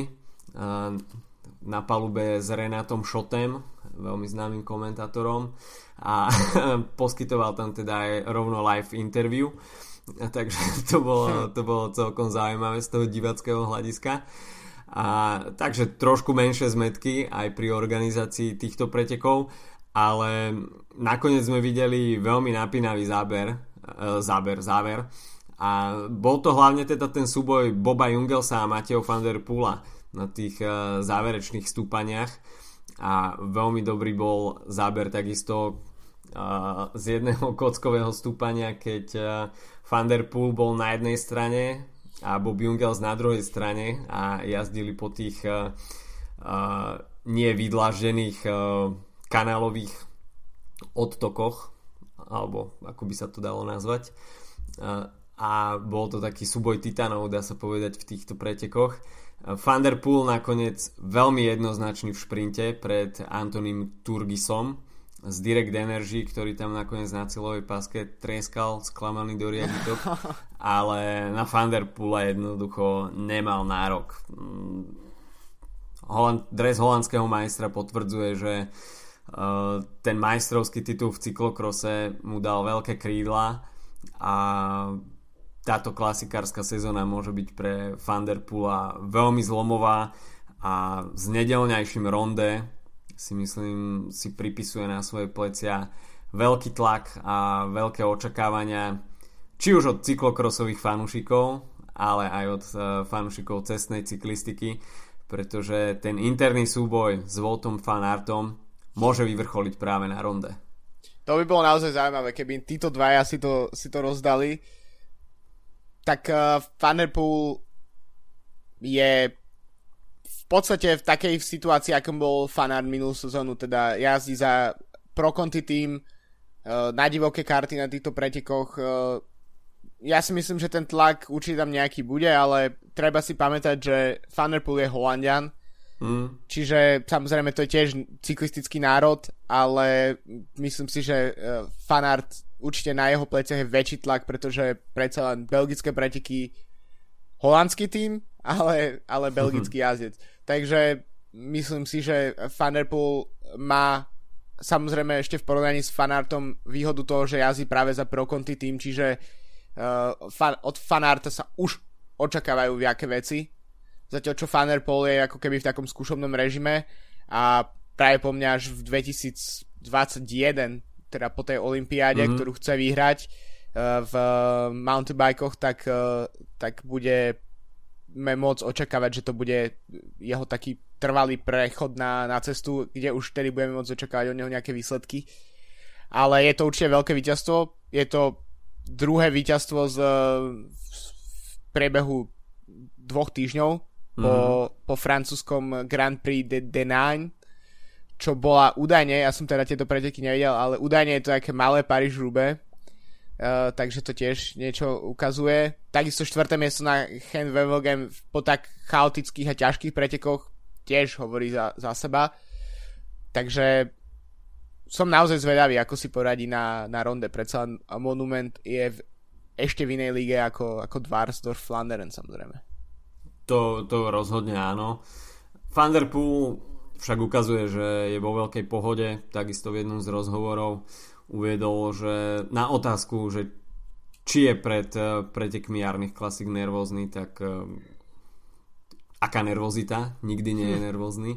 na palube s Renátom Šotem, veľmi známym komentátorom a poskytoval tam teda aj rovno live interview. A takže to bolo, to bolo celkom zaujímavé z toho divackého hľadiska. A, takže trošku menšie zmetky aj pri organizácii týchto pretekov, ale nakoniec sme videli veľmi napínavý záber, e, záber, záver. A bol to hlavne teda ten súboj Boba Jungelsa a Mateo van der Pula na tých e, záverečných stúpaniach. A veľmi dobrý bol záber takisto z jedného kockového stúpania, keď Van Der Poel bol na jednej strane a Bob Jungels na druhej strane a jazdili po tých nie vydlážených kanálových odtokoch alebo ako by sa to dalo nazvať. A bol to taký súboj titanov dá sa povedať v týchto pretekoch Van Der Poel nakoniec veľmi jednoznačný v šprinte pred Antoním Turgisom z Direct Energy, ktorý tam nakoniec na cieľovej páske treskal, sklamaný do riaditok, ale na Van Der jednoducho nemal nárok. Holand, dres holandského majstra potvrdzuje, že uh, ten majstrovský titul v cyklokrose mu dal veľké krídla a táto klasikárska sezóna môže byť pre Vanderpoola veľmi zlomová a s nedelňajším ronde si myslím si pripisuje na svoje plecia veľký tlak a veľké očakávania či už od cyklokrosových fanúšikov ale aj od uh, fanúšikov cestnej cyklistiky pretože ten interný súboj s Voltom Fanartom môže vyvrcholiť práve na ronde. To by bolo naozaj zaujímavé, keby títo dvaja si to, si to rozdali tak uh, Van Der Poel je v podstate v takej situácii, akom bol fanár minulú sezónu, teda jazdí za pro Conti tým uh, na divoké karty na týchto pretekoch. Uh, ja si myslím, že ten tlak určite tam nejaký bude, ale treba si pamätať, že Van Der Poel je Holandian, mm. čiže samozrejme to je tiež cyklistický národ, ale myslím si, že uh, fanart určite na jeho pleciach je väčší tlak, pretože predsa len belgické preteky holandský tým, ale, ale belgický jazdec. Takže myslím si, že Van Der Poel má samozrejme ešte v porovnaní s Fanartom výhodu toho, že jazdí práve za Pro Conti tým, čiže uh, fan, od Fanarta sa už očakávajú viaké veci. Zatiaľ čo Van Der Poel je ako keby v takom skúšobnom režime a práve po mňa až v 2021 teda po tej olympiáde, mm-hmm. ktorú chce vyhrať uh, v mountainbikoch, tak, uh, tak bude môcť očakávať, že to bude jeho taký trvalý prechod na, na cestu, kde už tedy budeme môcť očakávať od neho nejaké výsledky. Ale je to určite veľké víťazstvo. Je to druhé víťazstvo z, v priebehu dvoch týždňov po, mhm. po francúzskom Grand Prix de Denain, čo bola údajne, ja som teda tieto preteky nevidel, ale údajne je to také malé paríž rube Uh, takže to tiež niečo ukazuje. Takisto štvrté miesto na Hen Wevelgem po tak chaotických a ťažkých pretekoch tiež hovorí za, za seba. Takže som naozaj zvedavý, ako si poradí na, na ronde. Predsa Monument je v, ešte v inej lige ako, ako Dvarsdorf Flanderen samozrejme. To, to rozhodne áno. Van však ukazuje, že je vo veľkej pohode, takisto v jednom z rozhovorov uviedol, že na otázku, že či je pred eh, pretekmi jarných klasik nervózny, tak uh, aká nervozita, nikdy nie je nervózny,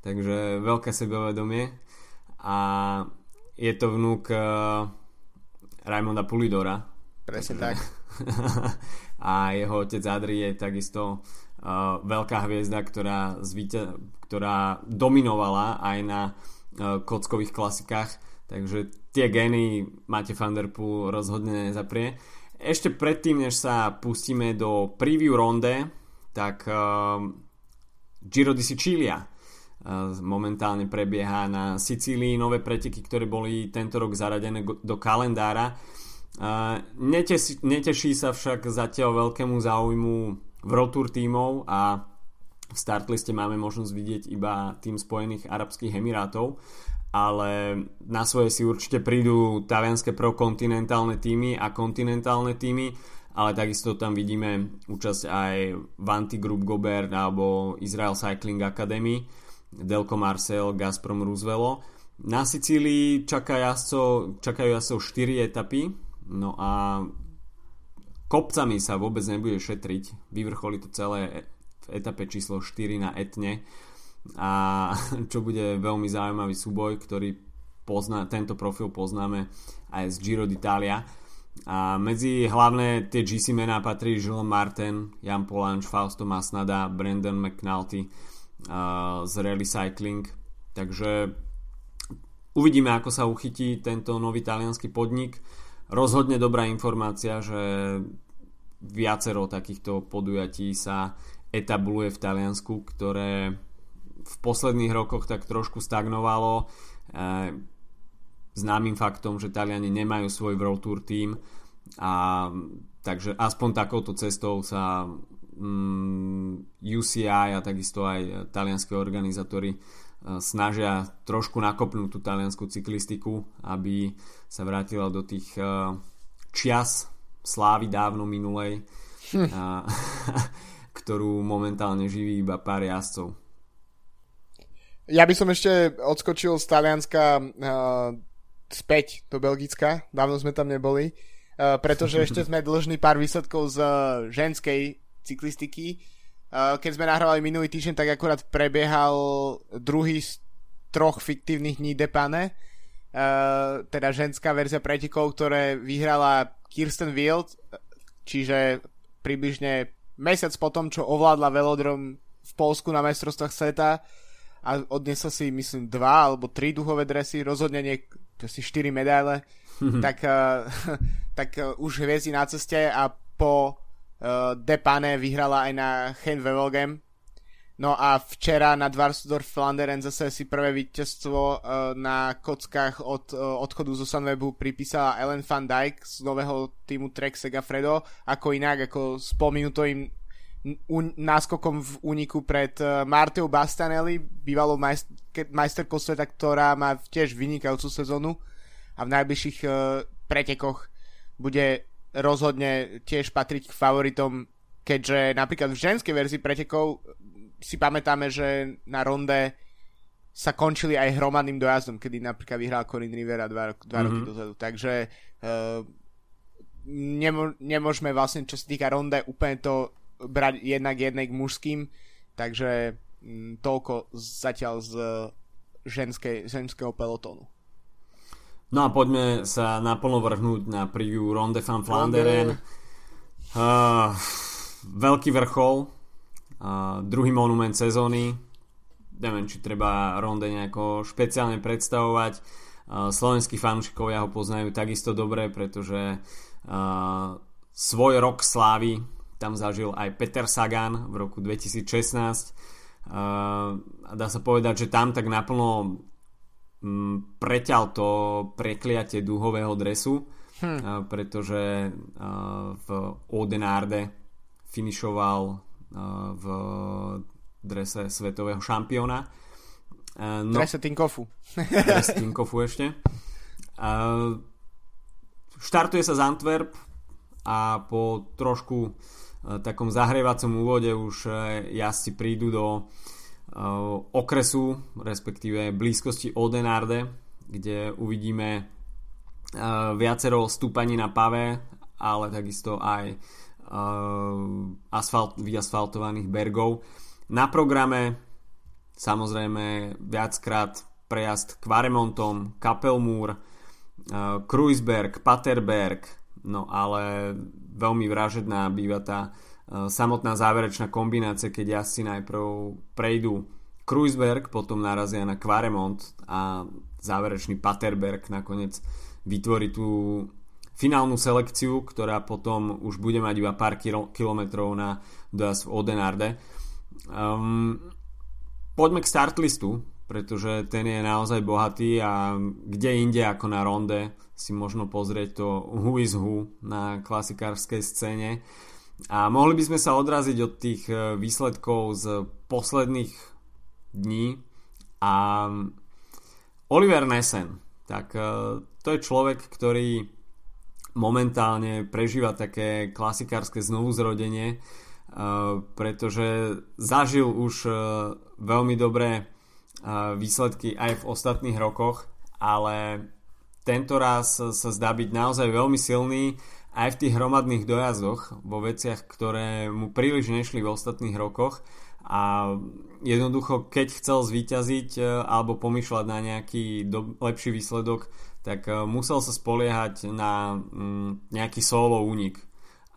takže veľké sebevedomie a je to vnúk uh, Raimonda Pulidora. Presne tak. a jeho otec Adri je takisto veľká hviezda, ktorá, zvíťa, ktorá dominovala aj na uh, kockových klasikách Takže tie gény máte Thunderpool rozhodne zaprie. Ešte predtým, než sa pustíme do preview ronde, tak uh, Giro di Sicilia uh, momentálne prebieha na Sicílii nové preteky, ktoré boli tento rok zaradené do kalendára. Uh, neteší, neteší sa však zatiaľ veľkému záujmu World Tour tímov a v startliste máme možnosť vidieť iba tým Spojených Arabských Emirátov ale na svoje si určite prídu talianské prokontinentálne týmy a kontinentálne týmy, ale takisto tam vidíme účasť aj Vanti Group Gobert alebo Israel Cycling Academy, Delco Marcel, Gazprom Roosevelt. Na Sicílii čaká jazdco, čakajú jazdcov 4 etapy, no a kopcami sa vôbec nebude šetriť. Vyvrcholí to celé etape číslo 4 na Etne a čo bude veľmi zaujímavý súboj, ktorý pozná, tento profil poznáme aj z Giro d'Italia. A medzi hlavné tie GC mená patrí Jules Martin, Jan Polanč, Fausto Masnada, Brandon McNulty uh, z Rally Cycling. Takže uvidíme, ako sa uchytí tento nový talianský podnik. Rozhodne dobrá informácia, že viacero takýchto podujatí sa etabluje v Taliansku, ktoré v posledných rokoch tak trošku stagnovalo. E, známym faktom, že Taliani nemajú svoj World Tour tým a takže aspoň takouto cestou sa mm, UCI a takisto aj talianské organizátori e, snažia trošku nakopnúť tú taliansku cyklistiku, aby sa vrátila do tých e, čias slávy dávno minulej, hm. a, ktorú momentálne živí iba pár jazdcov. Ja by som ešte odskočil z Talianska uh, späť do Belgicka. Dávno sme tam neboli. Uh, pretože ešte sme dlžní pár výsledkov z uh, ženskej cyklistiky. Uh, keď sme nahrávali minulý týždeň, tak akurát prebiehal druhý z troch fiktívnych dní Depane. Uh, teda ženská verzia pretekov, ktoré vyhrala Kirsten Wild, čiže približne mesiac potom, čo ovládla velodrom v Polsku na majstrovstvách sveta a odnesol si, myslím, dva alebo tri duhové dresy, rozhodne nie si štyri medaile, tak, uh, tak uh, už hviezdi na ceste a po uh, Depane vyhrala aj na Hen Wevelgem. No a včera na Dvarsdorf Flanderen zase si prvé víťazstvo uh, na kockách od uh, odchodu zo Sunwebu pripísala Ellen van Dijk z nového týmu Trek Segafredo, ako inak, ako s polminútovým náskokom v úniku pred uh, Marteou Bastanelli, bývalou majsterkou sveta, ktorá má tiež vynikajúcu sezónu. A v najbližších pretekoch bude rozhodne tiež patriť k favoritom, keďže napríklad v ženskej verzii pretekov si pamätáme, že na ronde sa končili aj hromadným dojazdom, kedy napríklad vyhral Corinne Rivera dva, dva mm-hmm. roky dozadu. Takže uh, nemo, nemôžeme vlastne, čo sa týka ronde, úplne to brať jednak jednej k mužským, takže m, mm, toľko zatiaľ z ženskej, ženského pelotónu. No a poďme sa naplno vrhnúť na preview Ronde van Flanderen. Uh, veľký vrchol, uh, druhý monument sezóny. neviem, či treba Ronde nejako špeciálne predstavovať. Slovenskí fanúšikovia ho poznajú takisto dobre, pretože svoj rok slávy tam zažil aj Peter Sagan v roku 2016 a dá sa povedať, že tam tak naplno preťal to prekliatie dúhového dresu hm. pretože v Odenarde finišoval v drese svetového šampióna. No, drese Tinkofu. drese Tinkofu ešte. Štartuje sa z Antwerp a po trošku takom zahrievacom úvode už jazdci prídu do okresu, respektíve blízkosti Odenarde, kde uvidíme viacero stúpaní na pave, ale takisto aj asfalt, vyasfaltovaných bergov. Na programe samozrejme viackrát prejazd Quaremontom, Kapelmúr, Kruisberg, Paterberg, no ale veľmi vražedná býva tá samotná záverečná kombinácia, keď jazdci najprv prejdú Kruisberg, potom narazia na Quaremont a záverečný Paterberg nakoniec vytvorí tú finálnu selekciu, ktorá potom už bude mať iba pár kilometrov na dojazd v Odenarde. Um, poďme k startlistu, pretože ten je naozaj bohatý a kde inde ako na ronde si možno pozrieť to who is who na klasikárskej scéne. A mohli by sme sa odraziť od tých e, výsledkov z posledných dní a Oliver Nessen, tak e, to je človek, ktorý momentálne prežíva také klasikárske znovuzrodenie, uh, pretože zažil už uh, veľmi dobré uh, výsledky aj v ostatných rokoch, ale tento raz sa zdá byť naozaj veľmi silný aj v tých hromadných dojazdoch vo veciach, ktoré mu príliš nešli v ostatných rokoch. A jednoducho keď chcel zvíťaziť alebo pomýšľať na nejaký do, lepší výsledok, tak eh, musel sa spoliehať na mm, nejaký solo únik.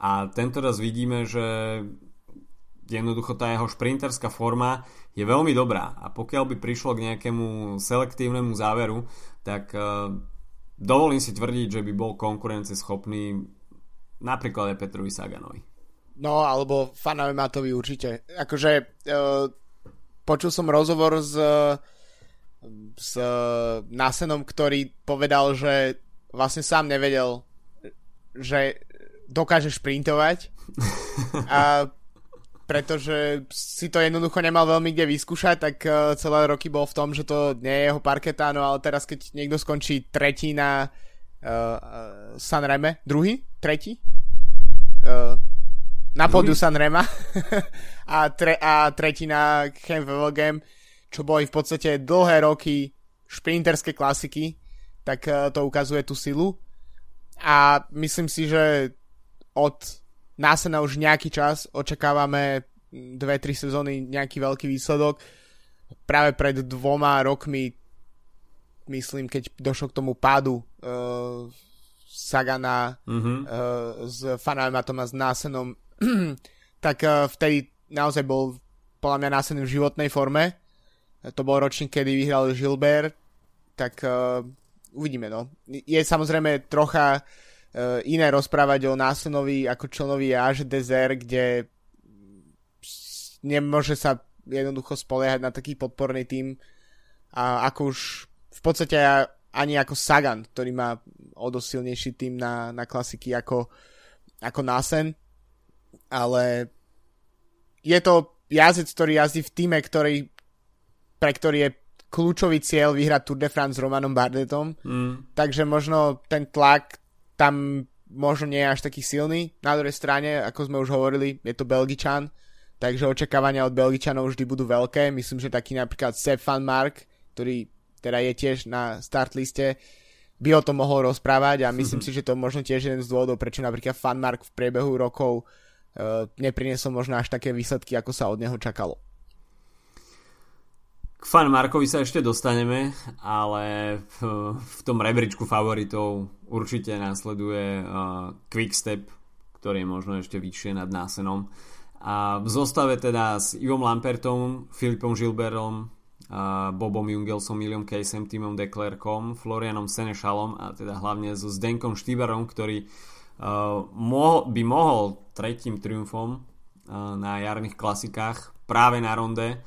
A tento raz vidíme, že jednoducho tá jeho šprinterská forma je veľmi dobrá a pokiaľ by prišlo k nejakému selektívnemu záveru, tak uh, dovolím si tvrdiť, že by bol konkurenceschopný napríklad aj Petrovi Saganovi. No, alebo Fanovi Matovi určite. Akože uh, počul som rozhovor s s uh, Nasenom, ktorý povedal, že vlastne sám nevedel, že dokáže šprintovať a pretože si to jednoducho nemal veľmi kde vyskúšať, tak uh, celé roky bol v tom, že to nie je jeho parketa, no ale teraz keď niekto skončí tretí na uh, uh, Sanreme, druhý? Tretí? Uh, na podu Sanrema a, tre, a tretí na Chem čo boli v podstate dlhé roky šprinterské klasiky, tak eh, to ukazuje tú silu. A myslím si, že od Násena už nejaký čas očakávame 2-3 sezóny nejaký veľký výsledok. Práve pred dvoma rokmi, myslím, keď došlo k tomu pádu uh, Sagana mm-hmm. uh, s Fanalmatom a s Násenom, tak uh, vtedy naozaj bol podľa mňa Násen v životnej forme to bol ročník, kedy vyhral Gilbert, tak uh, uvidíme, no. Je samozrejme trocha uh, iné rozprávať o Násenovi ako členovi až Desert, kde nemôže sa jednoducho spoliehať na taký podporný tým a ako už v podstate ani ako Sagan, ktorý má o dosť silnejší tým na, na klasiky ako, ako Násen, ale je to jazdec, ktorý jazdí v týme, ktorý pre ktorý je kľúčový cieľ vyhrať Tour de France s Romanom Bardetom. Mm. Takže možno ten tlak tam možno nie je až taký silný. Na druhej strane, ako sme už hovorili, je to Belgičan, takže očakávania od Belgičanov vždy budú veľké. Myslím, že taký napríklad Sepp van Mark, ktorý teda je tiež na start liste, by o tom mohol rozprávať a myslím mm-hmm. si, že to možno tiež jeden z dôvodov, prečo napríklad Fan Mark v priebehu rokov uh, nepriniesol možno až také výsledky, ako sa od neho čakalo. K fan Markovi sa ešte dostaneme, ale v, tom rebríčku favoritov určite následuje uh, Quickstep, ktorý je možno ešte vyššie nad Násenom. A v zostave teda s Ivom Lampertom, Filipom Gilbertom, Bobom Jungelsom, Miliom Casem, Timom Declerkom, Florianom Senešalom a teda hlavne so Zdenkom Štýbarom, ktorý by mohol tretím triumfom na jarných klasikách práve na ronde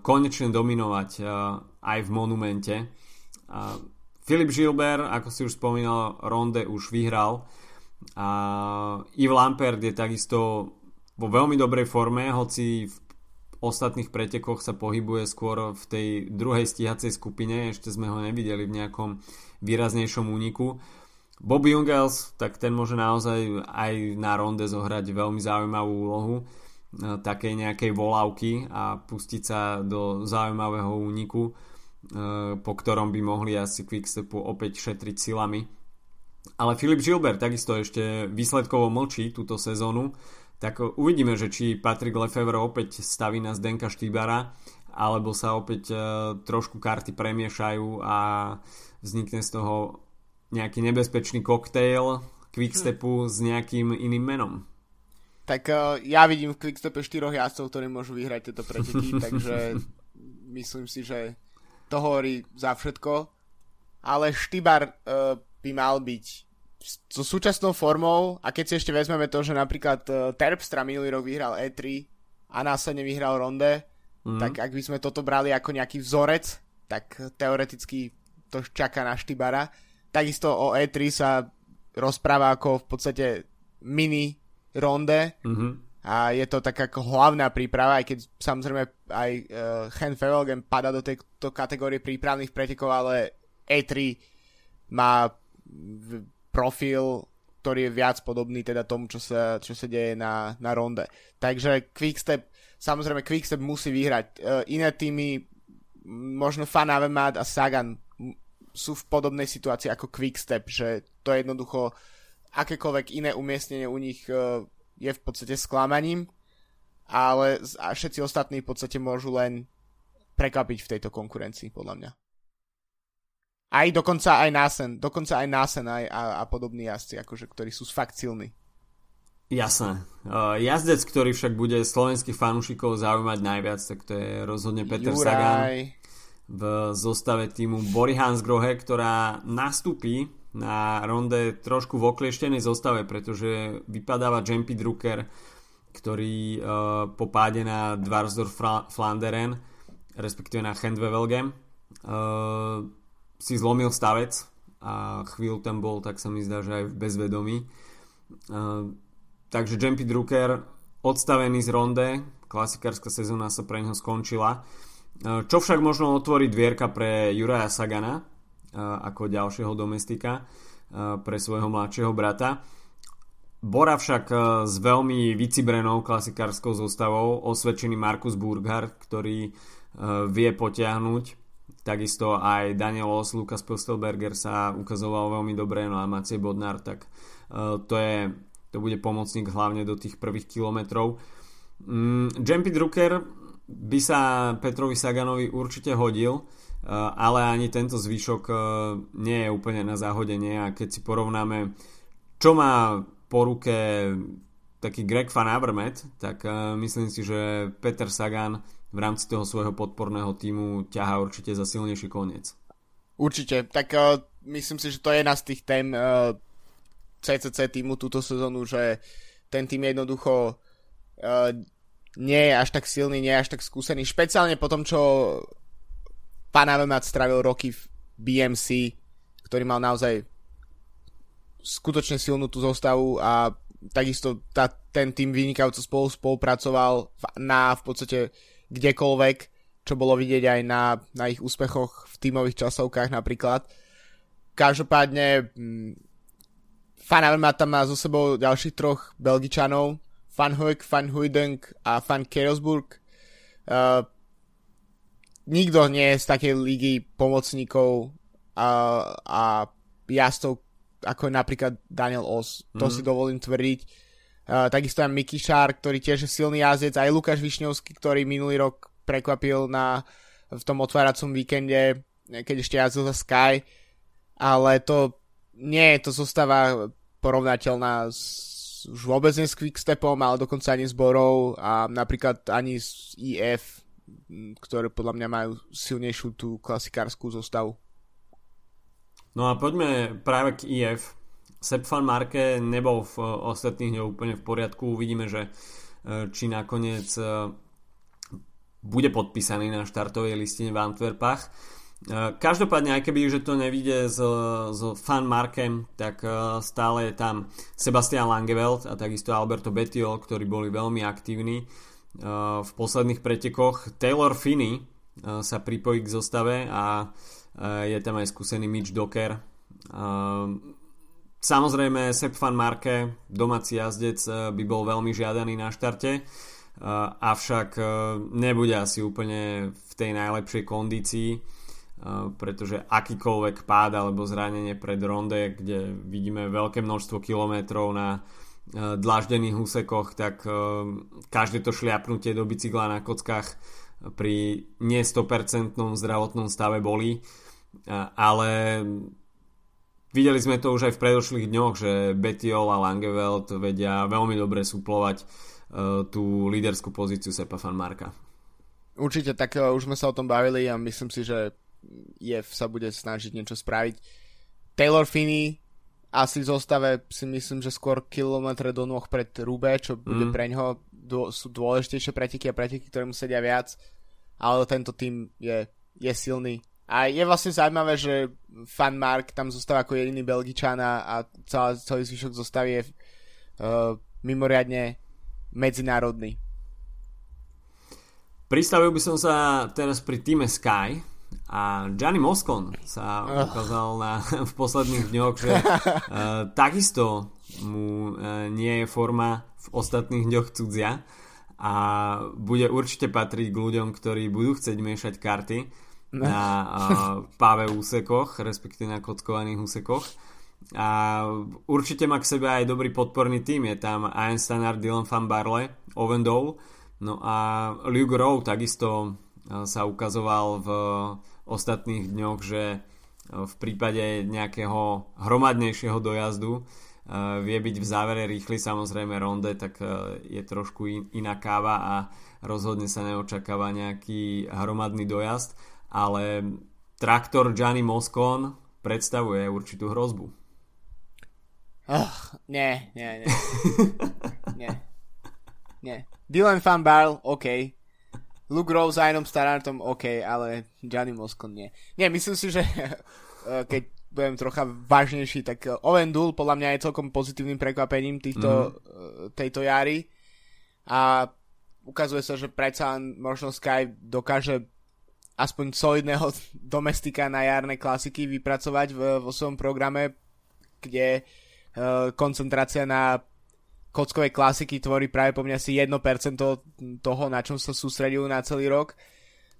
konečne dominovať aj v monumente. Filip Gilbert, ako si už spomínal, ronde už vyhral a Yves Lampert je takisto vo veľmi dobrej forme, hoci v ostatných pretekoch sa pohybuje skôr v tej druhej stíhacej skupine, ešte sme ho nevideli v nejakom výraznejšom úniku. Bobby Jungels, tak ten môže naozaj aj na ronde zohrať veľmi zaujímavú úlohu takej nejakej volávky a pustiť sa do zaujímavého úniku, e, po ktorom by mohli asi Quickstepu opäť šetriť silami. Ale Filip Gilbert takisto ešte výsledkovo mlčí túto sezónu, tak uvidíme, že či Patrick Lefevre opäť staví na Zdenka Štýbara, alebo sa opäť uh, trošku karty premiešajú a vznikne z toho nejaký nebezpečný koktejl Quickstepu s nejakým iným menom. Tak uh, ja vidím v Quickstepe štyroch jazdcov, ktorí môžu vyhrať tieto preteky, takže myslím si, že to hovorí za všetko. Ale Štýbar uh, by mal byť so súčasnou formou a keď si ešte vezmeme to, že napríklad uh, Terpstra minulý rok vyhral E3 a následne vyhral Ronde, mm. tak ak by sme toto brali ako nejaký vzorec, tak teoreticky to čaká na Štybara. Takisto o E3 sa rozpráva ako v podstate mini Ronde mm-hmm. a je to tak ako hlavná príprava, aj keď samozrejme aj uh, Hen Fevelgen pada do tejto kategórie prípravných pretekov, ale E3 má profil, ktorý je viac podobný teda tomu, čo sa, čo sa deje na, na ronde. Takže Quickstep, samozrejme Quickstep musí vyhrať. Uh, iné týmy, možno Fan Avemat a Sagan sú v podobnej situácii ako Quickstep, že to je jednoducho akékoľvek iné umiestnenie u nich uh, je v podstate sklamaním, ale všetci ostatní v podstate môžu len prekvapiť v tejto konkurencii, podľa mňa. Aj dokonca aj Násen, dokonca aj Násen aj, a, a podobní jazdci, akože, ktorí sú fakt silní. Jasné. Uh, jazdec, ktorý však bude slovenských fanúšikov zaujímať najviac, tak to je rozhodne Peter Juraj. Sagan v zostave týmu Bory Hansgrohe, ktorá nastúpi na ronde trošku v oklieštenej zostave, pretože vypadáva Jempy Drucker, ktorý uh, po páde na Dvarsdorf Flanderen, respektíve na Handwevelgem, uh, si zlomil stavec a chvíľu tam bol, tak sa mi zdá, že aj v bezvedomí. Uh, takže Jumpy Drucker odstavený z ronde, klasikárska sezóna sa pre neho skončila. Čo však možno otvorí dvierka pre Juraja Sagana ako ďalšieho domestika pre svojho mladšieho brata. Bora však s veľmi vycibrenou klasikárskou zostavou osvedčený Markus Burghardt, ktorý vie potiahnuť Takisto aj Daniel Os, Lukas Postelberger sa ukazoval veľmi dobre, no a Macej Bodnár, tak to, je, to bude pomocník hlavne do tých prvých kilometrov. Um, Jumpy Drucker by sa Petrovi Saganovi určite hodil, ale ani tento zvyšok uh, nie je úplne na zahodenie a keď si porovnáme, čo má po ruke taký Greg Van Avermaet, tak uh, myslím si, že Peter Sagan v rámci toho svojho podporného týmu ťahá určite za silnejší koniec. Určite, tak myslím si, že to je jedna z tých tém uh, eh, CCC týmu túto sezónu, že ten tým jednoducho nie je až tak silný, nie je až tak skúsený, špeciálne po tom, čo pán Avemat strávil roky v BMC, ktorý mal naozaj skutočne silnú tú zostavu a takisto tá, ten tým vynikajúco spolu spolupracoval na v podstate kdekoľvek, čo bolo vidieť aj na, na ich úspechoch v tímových časovkách napríklad. Každopádne mm, Fan Avermaet tam má so sebou ďalších troch Belgičanov, Van Hoek, Van Huydeng a Van Kerosburg. Uh, nikto nie je z takej ligy pomocníkov a, a jazdcov ako je napríklad Daniel Os. To mm. si dovolím tvrdiť. Uh, takisto aj Mickey Shark, ktorý tiež je silný jazdec, aj Lukáš Višňovský, ktorý minulý rok prekvapil na, v tom otváracom víkende, keď ešte jazdil za Sky, ale to nie je to zostáva porovnateľná s, už vôbec nie s Quickstepom, ale dokonca ani s Borou a napríklad ani s IF ktoré podľa mňa majú silnejšiu tú klasikárskú zostavu. No a poďme práve k IF. Sepp van Marke nebol v ostatných dňoch úplne v poriadku. Uvidíme, že či nakoniec bude podpísaný na štartovej listine v Antwerpách. Každopádne, aj keby že to nevíde s, s fan Markem, tak stále je tam Sebastian Langeveld a takisto Alberto Bettiol, ktorí boli veľmi aktívni v posledných pretekoch. Taylor Finney sa pripojí k zostave a je tam aj skúsený Mitch Docker. Samozrejme, Sepp van Marke, domáci jazdec, by bol veľmi žiadaný na štarte avšak nebude asi úplne v tej najlepšej kondícii, pretože akýkoľvek pád alebo zranenie pred ronde, kde vidíme veľké množstvo kilometrov na dlaždených úsekoch, tak každé to šliapnutie do bicykla na kockách pri nie 100% zdravotnom stave bolí, ale videli sme to už aj v predošlých dňoch, že Betiol a Langeveld vedia veľmi dobre suplovať tú líderskú pozíciu Sepa Fan Marka. Určite, tak už sme sa o tom bavili a myslím si, že Jeff sa bude snažiť niečo spraviť. Taylor Finney asi zostave si myslím, že skôr kilometre do nôh pred Rube, čo bude mm. pre ňoho dô, sú dôležitejšie preteky a preteky, ktoré mu sedia viac, ale tento tým je, je silný. A je vlastne zaujímavé, že Fan Mark tam zostáva ako jediný Belgičan a celý, celý zvyšok zostavy je uh, mimoriadne medzinárodný. Pristavil by som sa teraz pri týme Sky a Gianni Moscon sa ukázal na, v posledných dňoch, že uh, takisto mu uh, nie je forma v ostatných dňoch cudzia a bude určite patriť k ľuďom, ktorí budú chcieť miešať karty na uh, páve úsekoch, respektíve na kockovaných úsekoch. A určite má k sebe aj dobrý podporný tým. Je tam Ian Stannard, Dylan Van Barle, Owen Dole, no a Luke Rowe takisto sa ukazoval v ostatných dňoch, že v prípade nejakého hromadnejšieho dojazdu vie byť v závere rýchly, samozrejme ronde, tak je trošku iná káva a rozhodne sa neočakáva nejaký hromadný dojazd, ale traktor Gianni Moscon predstavuje určitú hrozbu. Oh, nie, nie, nie. nie. Nie. Dylan Van Barrel, OK. Luke Rose a Inom Starantom, OK, ale Johnny Moscon nie. Nie, myslím si, že eh, keď budem trocha vážnejší, tak eh, Owen Dull podľa mňa je celkom pozitívnym prekvapením týchto, mm. tejto jary a ukazuje sa, že predsa možno Sky dokáže aspoň solidného domestika na jarné klasiky vypracovať v, vo svojom programe, kde Eh, koncentrácia na kockovej klasiky tvorí práve po mňa asi 1% toho, na čom sa sústredil na celý rok.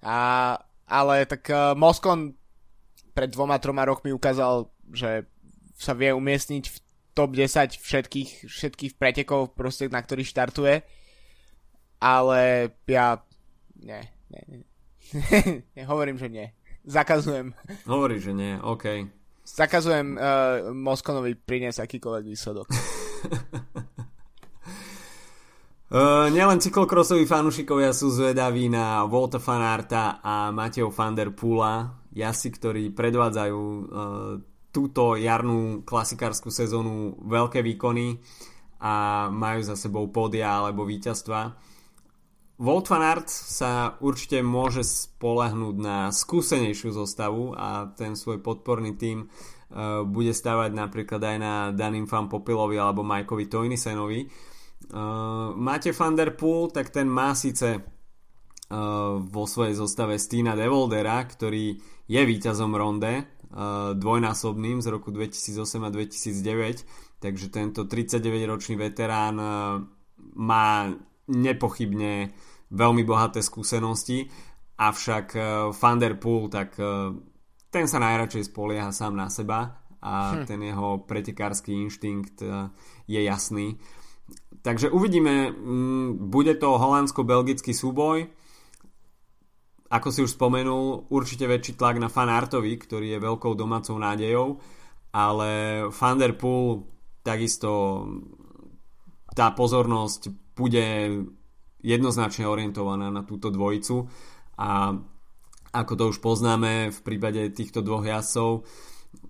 A, ale tak uh, Moskon pred dvoma, troma rokmi ukázal, že sa vie umiestniť v top 10 všetkých, všetkých pretekov, proste, na ktorých štartuje. Ale ja... Nie, nie, nie. Hovorím, že nie. Zakazujem. Hovorí, že nie, OK. Zakazujem uh, Moskonovi priniesť akýkoľvek výsledok. Uh, nielen cyklokrosoví fanúšikovia sú zvedaví na Volta Fanarta a Mateo van der Pula, jasi, ktorí predvádzajú uh, túto jarnú klasikárskú sezónu veľké výkony a majú za sebou pódia alebo víťazstva. Volt van Aert sa určite môže spolahnúť na skúsenejšiu zostavu a ten svoj podporný tím uh, bude stavať napríklad aj na Danim Fan Popilovi alebo Majkovi Toinisenovi. Uh, máte Van Der Poel, tak ten má síce uh, vo svojej zostave Stina Devoldera, ktorý je víťazom ronde, uh, dvojnásobným z roku 2008 a 2009, takže tento 39-ročný veterán uh, má nepochybne veľmi bohaté skúsenosti, avšak uh, Van Der Poel, tak uh, ten sa najradšej spolieha sám na seba a hm. ten jeho pretekársky inštinkt uh, je jasný. Takže uvidíme, m, bude to holandsko-belgický súboj. Ako si už spomenul, určite väčší tlak na Fanartovi, ktorý je veľkou domácou nádejou, ale Van Der Poel takisto tá pozornosť bude jednoznačne orientovaná na túto dvojicu a ako to už poznáme v prípade týchto dvoch jazdcov,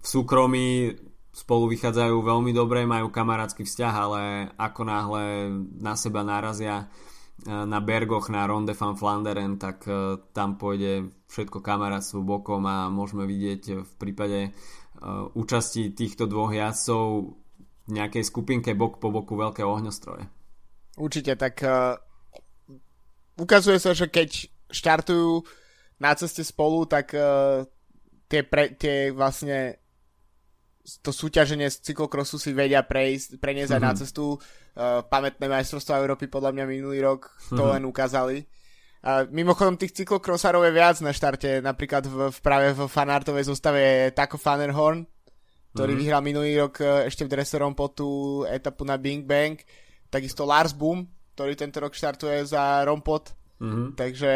v súkromí spolu vychádzajú veľmi dobre, majú kamarátsky vzťah, ale ako náhle na seba narazia e, na Bergoch na Ronde van Flanderen, tak e, tam pôjde všetko kamarátstvo bokom a môžeme vidieť v prípade e, účasti týchto dvoch jazdcov v nejakej skupinke bok po boku veľké ohňostroje. Určite, tak uh, ukazuje sa, že keď štartujú na ceste spolu, tak uh, tie, pre, tie vlastne to súťaženie z cyklokrosu si vedia prejsť, preniesť mm-hmm. aj na mhm. cestu. Uh, pamätné majstrovstvá Európy podľa mňa minulý rok to mm-hmm. len ukázali. Uh, mimochodom tých cyklokrosárov je viac na štarte, napríklad v, v práve v fanartovej zostave je Taco Fannerhorn, ktorý mm-hmm. vyhral minulý rok uh, ešte v Dresserom po tú etapu na Bing Bang. Takisto Lars Boom, ktorý tento rok štartuje za Rompot. Mm-hmm. Takže,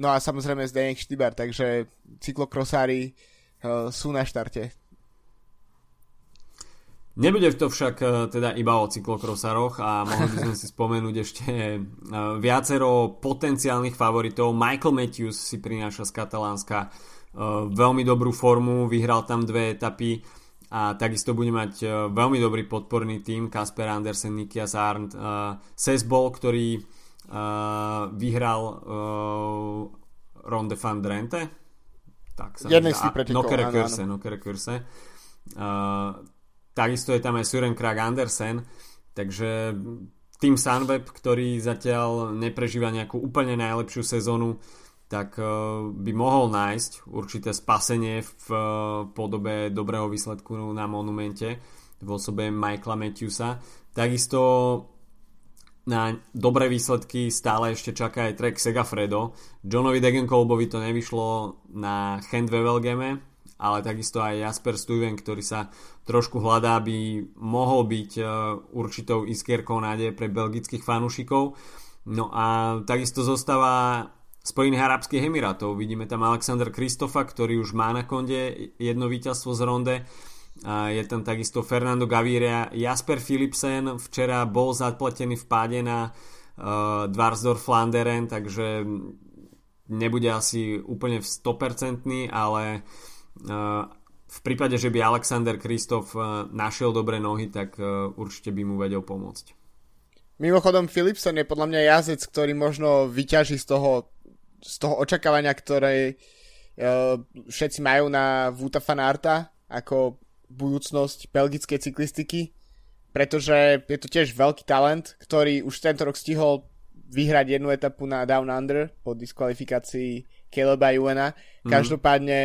no a samozrejme Zdeněk Štýbar, takže cyklokrosári uh, sú na štarte. Nebude to však e, teda iba o cyklokrosároch a mohli by sme si spomenúť ešte e, viacero potenciálnych favoritov. Michael Matthews si prináša z Katalánska e, veľmi dobrú formu, vyhral tam dve etapy a takisto bude mať veľmi dobrý podporný tým Kasper Andersen, Nikias Arndt, Sesbol, ktorý vyhral Ronde van Drenthe tak sa Jednej si Nokere Kurse, Nokere Kurse. Takisto je tam aj Søren Krag Andersen, takže tým Sunweb, ktorý zatiaľ neprežíva nejakú úplne najlepšiu sezónu, tak eh, by mohol nájsť určité spasenie v eh, podobe dobrého výsledku na monumente v osobe Michaela Matthewsa. Takisto na dobré výsledky stále ešte čaká aj Trek Segafredo. Johnovi Degenkolbovi to nevyšlo na Handwevelgeme, ale takisto aj Jasper Stuyven, ktorý sa trošku hľadá, by mohol byť e, určitou iskierkou nádeje pre belgických fanúšikov. No a takisto zostáva Spojených Arabských Emirátov. Vidíme tam Alexander Kristofa, ktorý už má na konde jedno víťazstvo z ronde. A je tam takisto Fernando Gaviria, Jasper Philipsen včera bol zapletený v páde na uh, Dvarsdorf Flanderen, takže nebude asi úplne 100% ale v prípade, že by Alexander Kristof našiel dobré nohy, tak určite by mu vedel pomôcť. Mimochodom, Philipson je podľa mňa jazdec, ktorý možno vyťaží z toho, z toho očakávania, ktoré uh, všetci majú na Vuta Fanarta ako budúcnosť belgickej cyklistiky, pretože je to tiež veľký talent, ktorý už tento rok stihol vyhrať jednu etapu na Down Under po diskvalifikácii Caleba Juena. Mm-hmm. Každopádne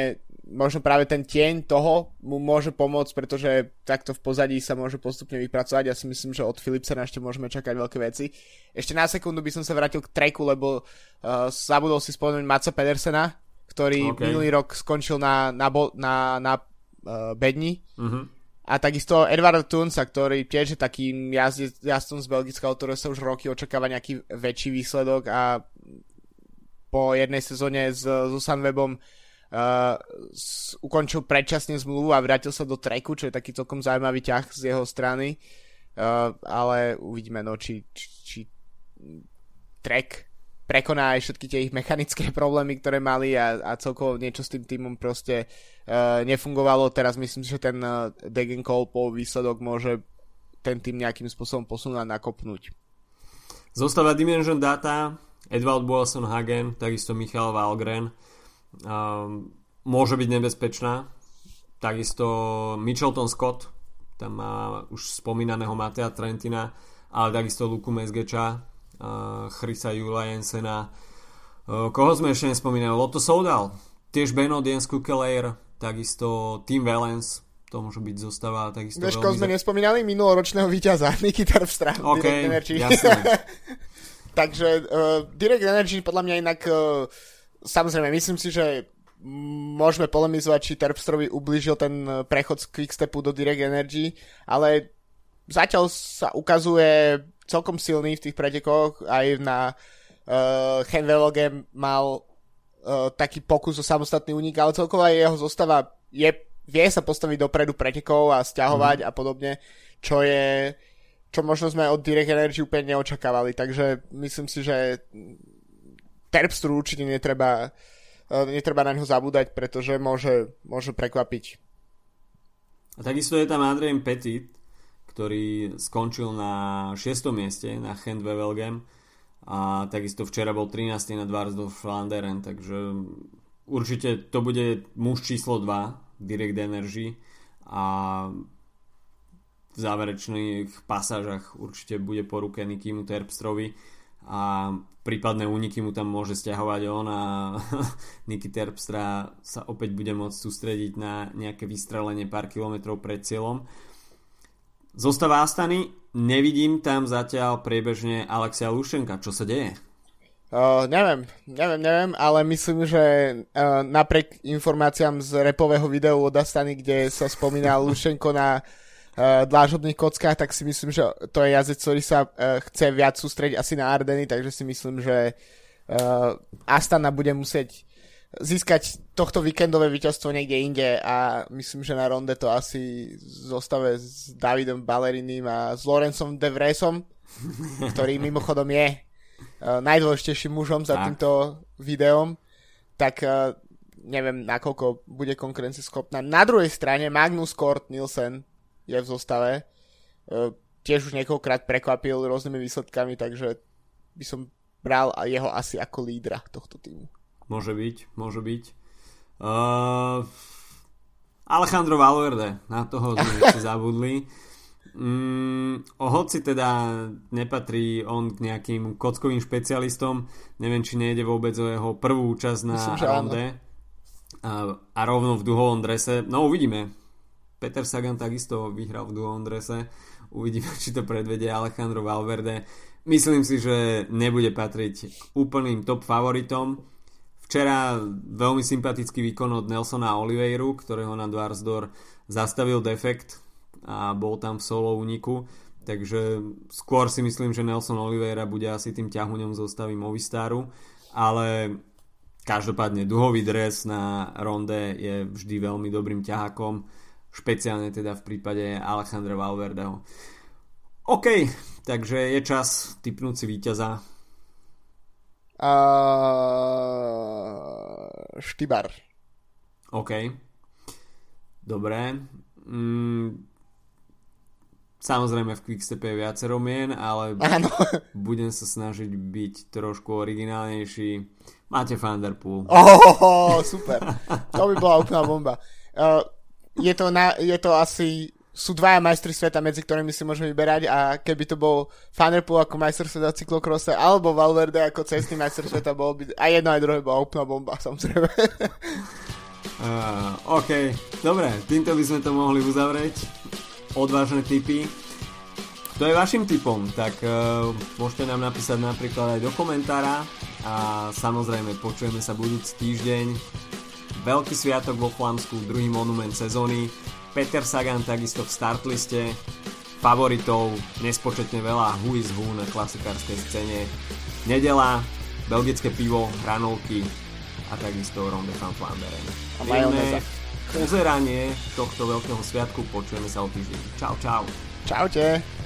možno práve ten tieň toho mu môže pomôcť, pretože takto v pozadí sa môže postupne vypracovať. Ja si myslím, že od Philipsena ešte môžeme čakať veľké veci. Ešte na sekundu by som sa vrátil k treku, lebo uh, zabudol si spomenúť Maca Pedersena, ktorý okay. minulý rok skončil na, na, bo, na, na uh, bedni. Uh-huh. A takisto Edward Tunsa, ktorý tiež je takým jazdcom z Belgická, ktorého sa už roky očakáva nejaký väčší výsledok a po jednej sezóne s, so Sunwebom uh, ukončil predčasne zmluvu a vrátil sa do treku, čo je taký celkom zaujímavý ťah z jeho strany. Uh, ale uvidíme, no, či, či, či trek prekoná aj všetky tie ich mechanické problémy, ktoré mali a, a celkovo niečo s tým týmom proste uh, nefungovalo. Teraz myslím, že ten uh, Degenkol po výsledok môže ten tým nejakým spôsobom posunúť a nakopnúť. Zostáva Dimension Data, Edvald Boasson Hagen, takisto Michal Valgren môže byť nebezpečná. Takisto Mitchelton Scott, tam má už spomínaného Matea Trentina, ale takisto Luku Mezgeča, Chrisa Jula Jensena. Koho sme ešte nespomínali? Lotto Soudal, tiež Beno Jens Kukeleir, takisto Tim Valens, to môže byť zostava. Takisto Vieš, koho sme nespomínali? Minuloročného víťaza, Niky Terpstra. OK, Direct Energy. jasné. Takže uh, Direct Energy podľa mňa inak uh, samozrejme, myslím si, že môžeme polemizovať, či Terpstrovi ublížil ten prechod z Quickstepu do Direct Energy, ale zatiaľ sa ukazuje celkom silný v tých pretekoch, aj na uh, Henveloge mal uh, taký pokus o samostatný únik, ale celková jeho zostava je, vie sa postaviť dopredu pretekov a stiahovať mm. a podobne, čo je čo možno sme od Direct Energy úplne neočakávali, takže myslím si, že Terpstru určite netreba, uh, netreba na ňo zabúdať, pretože môže, môže prekvapiť. A takisto je tam Andrej Petit, ktorý skončil na 6. mieste na Hand Wevelgem a takisto včera bol 13. na Dvarsdorf Flanderen, takže určite to bude muž číslo 2 Direct Energy a v záverečných pasážach určite bude po ruke Nikimu Terpstrovi a prípadné úniky mu tam môže stiahovať on a Niky Terpstra sa opäť bude môcť sústrediť na nejaké vystrelenie pár kilometrov pred cieľom. Zostáva Astany, nevidím tam zatiaľ priebežne Alexia Lušenka. Čo sa deje? Uh, neviem, neviem, neviem, ale myslím, že uh, napriek informáciám z repového videu od Astany, kde sa spomína Lušenko na dlážobných kockách, tak si myslím, že to je jazdec, ktorý sa uh, chce viac sústrediť asi na Ardeny, takže si myslím, že uh, Astana bude musieť získať tohto víkendové víťazstvo niekde inde a myslím, že na ronde to asi zostave s Davidom Balerinim a s Lorencom de Vresom, ktorý mimochodom je najdôležitejším mužom za tak. týmto videom, tak neviem, nakoľko bude konkurencieschopná. Na druhej strane Magnus Kort Nielsen je v zostave. Uh, tiež už niekoľkrát prekvapil rôznymi výsledkami, takže by som bral jeho asi ako lídra tohto týmu. Môže byť, môže byť. Uh, Alejandro Valverde, na toho sme si zabudli. Mm, hoci teda nepatrí on k nejakým kockovým špecialistom, neviem, či nejde vôbec o jeho prvú účasť na Myslím, ronde a, a rovno v duhovom drese. No uvidíme. Peter Sagan takisto vyhral v duhovom drese. Uvidíme, či to predvedie Alejandro Valverde. Myslím si, že nebude patriť k úplným top favoritom Včera veľmi sympatický výkon od Nelsona Oliveiru, ktorého na Dwarsdor zastavil defekt a bol tam v solo úniku. Takže skôr si myslím, že Nelson Oliveira bude asi tým ťahuňom zostavy Movistaru, ale každopádne duhový dres na ronde je vždy veľmi dobrým ťahakom, špeciálne teda v prípade Alejandra Valverdeho. OK, takže je čas typnúť si víťaza Uh, Štibar. OK. Dobre. Mm, samozrejme v Quickstepe je viacero mien, ale Áno. budem sa snažiť byť trošku originálnejší. Máte Thunderpool. Oh, super. To by bola úplná bomba. Uh, je, to na, je to asi sú dvaja majstri sveta, medzi ktorými si môžeme vyberať a keby to bol Fanderpool ako majster sveta cyklokrose alebo Valverde ako cestný majster sveta, bol by a jedno aj druhé bola úplná bomba, samozrejme. Uh, OK, dobre, týmto by sme to mohli uzavrieť. Odvážne tipy. To je vašim typom, tak uh, môžete nám napísať napríklad aj do komentára a samozrejme počujeme sa budúci týždeň. Veľký sviatok vo Flamsku, druhý monument sezóny Peter Sagan takisto v startliste favoritov nespočetne veľa who is who na klasikárskej scéne. Nedela, belgické pivo, hranolky a takisto Ronde van Flanderen. A pozeranie tohto veľkého sviatku počujeme sa o týždeň. Čau, čau. Čaute.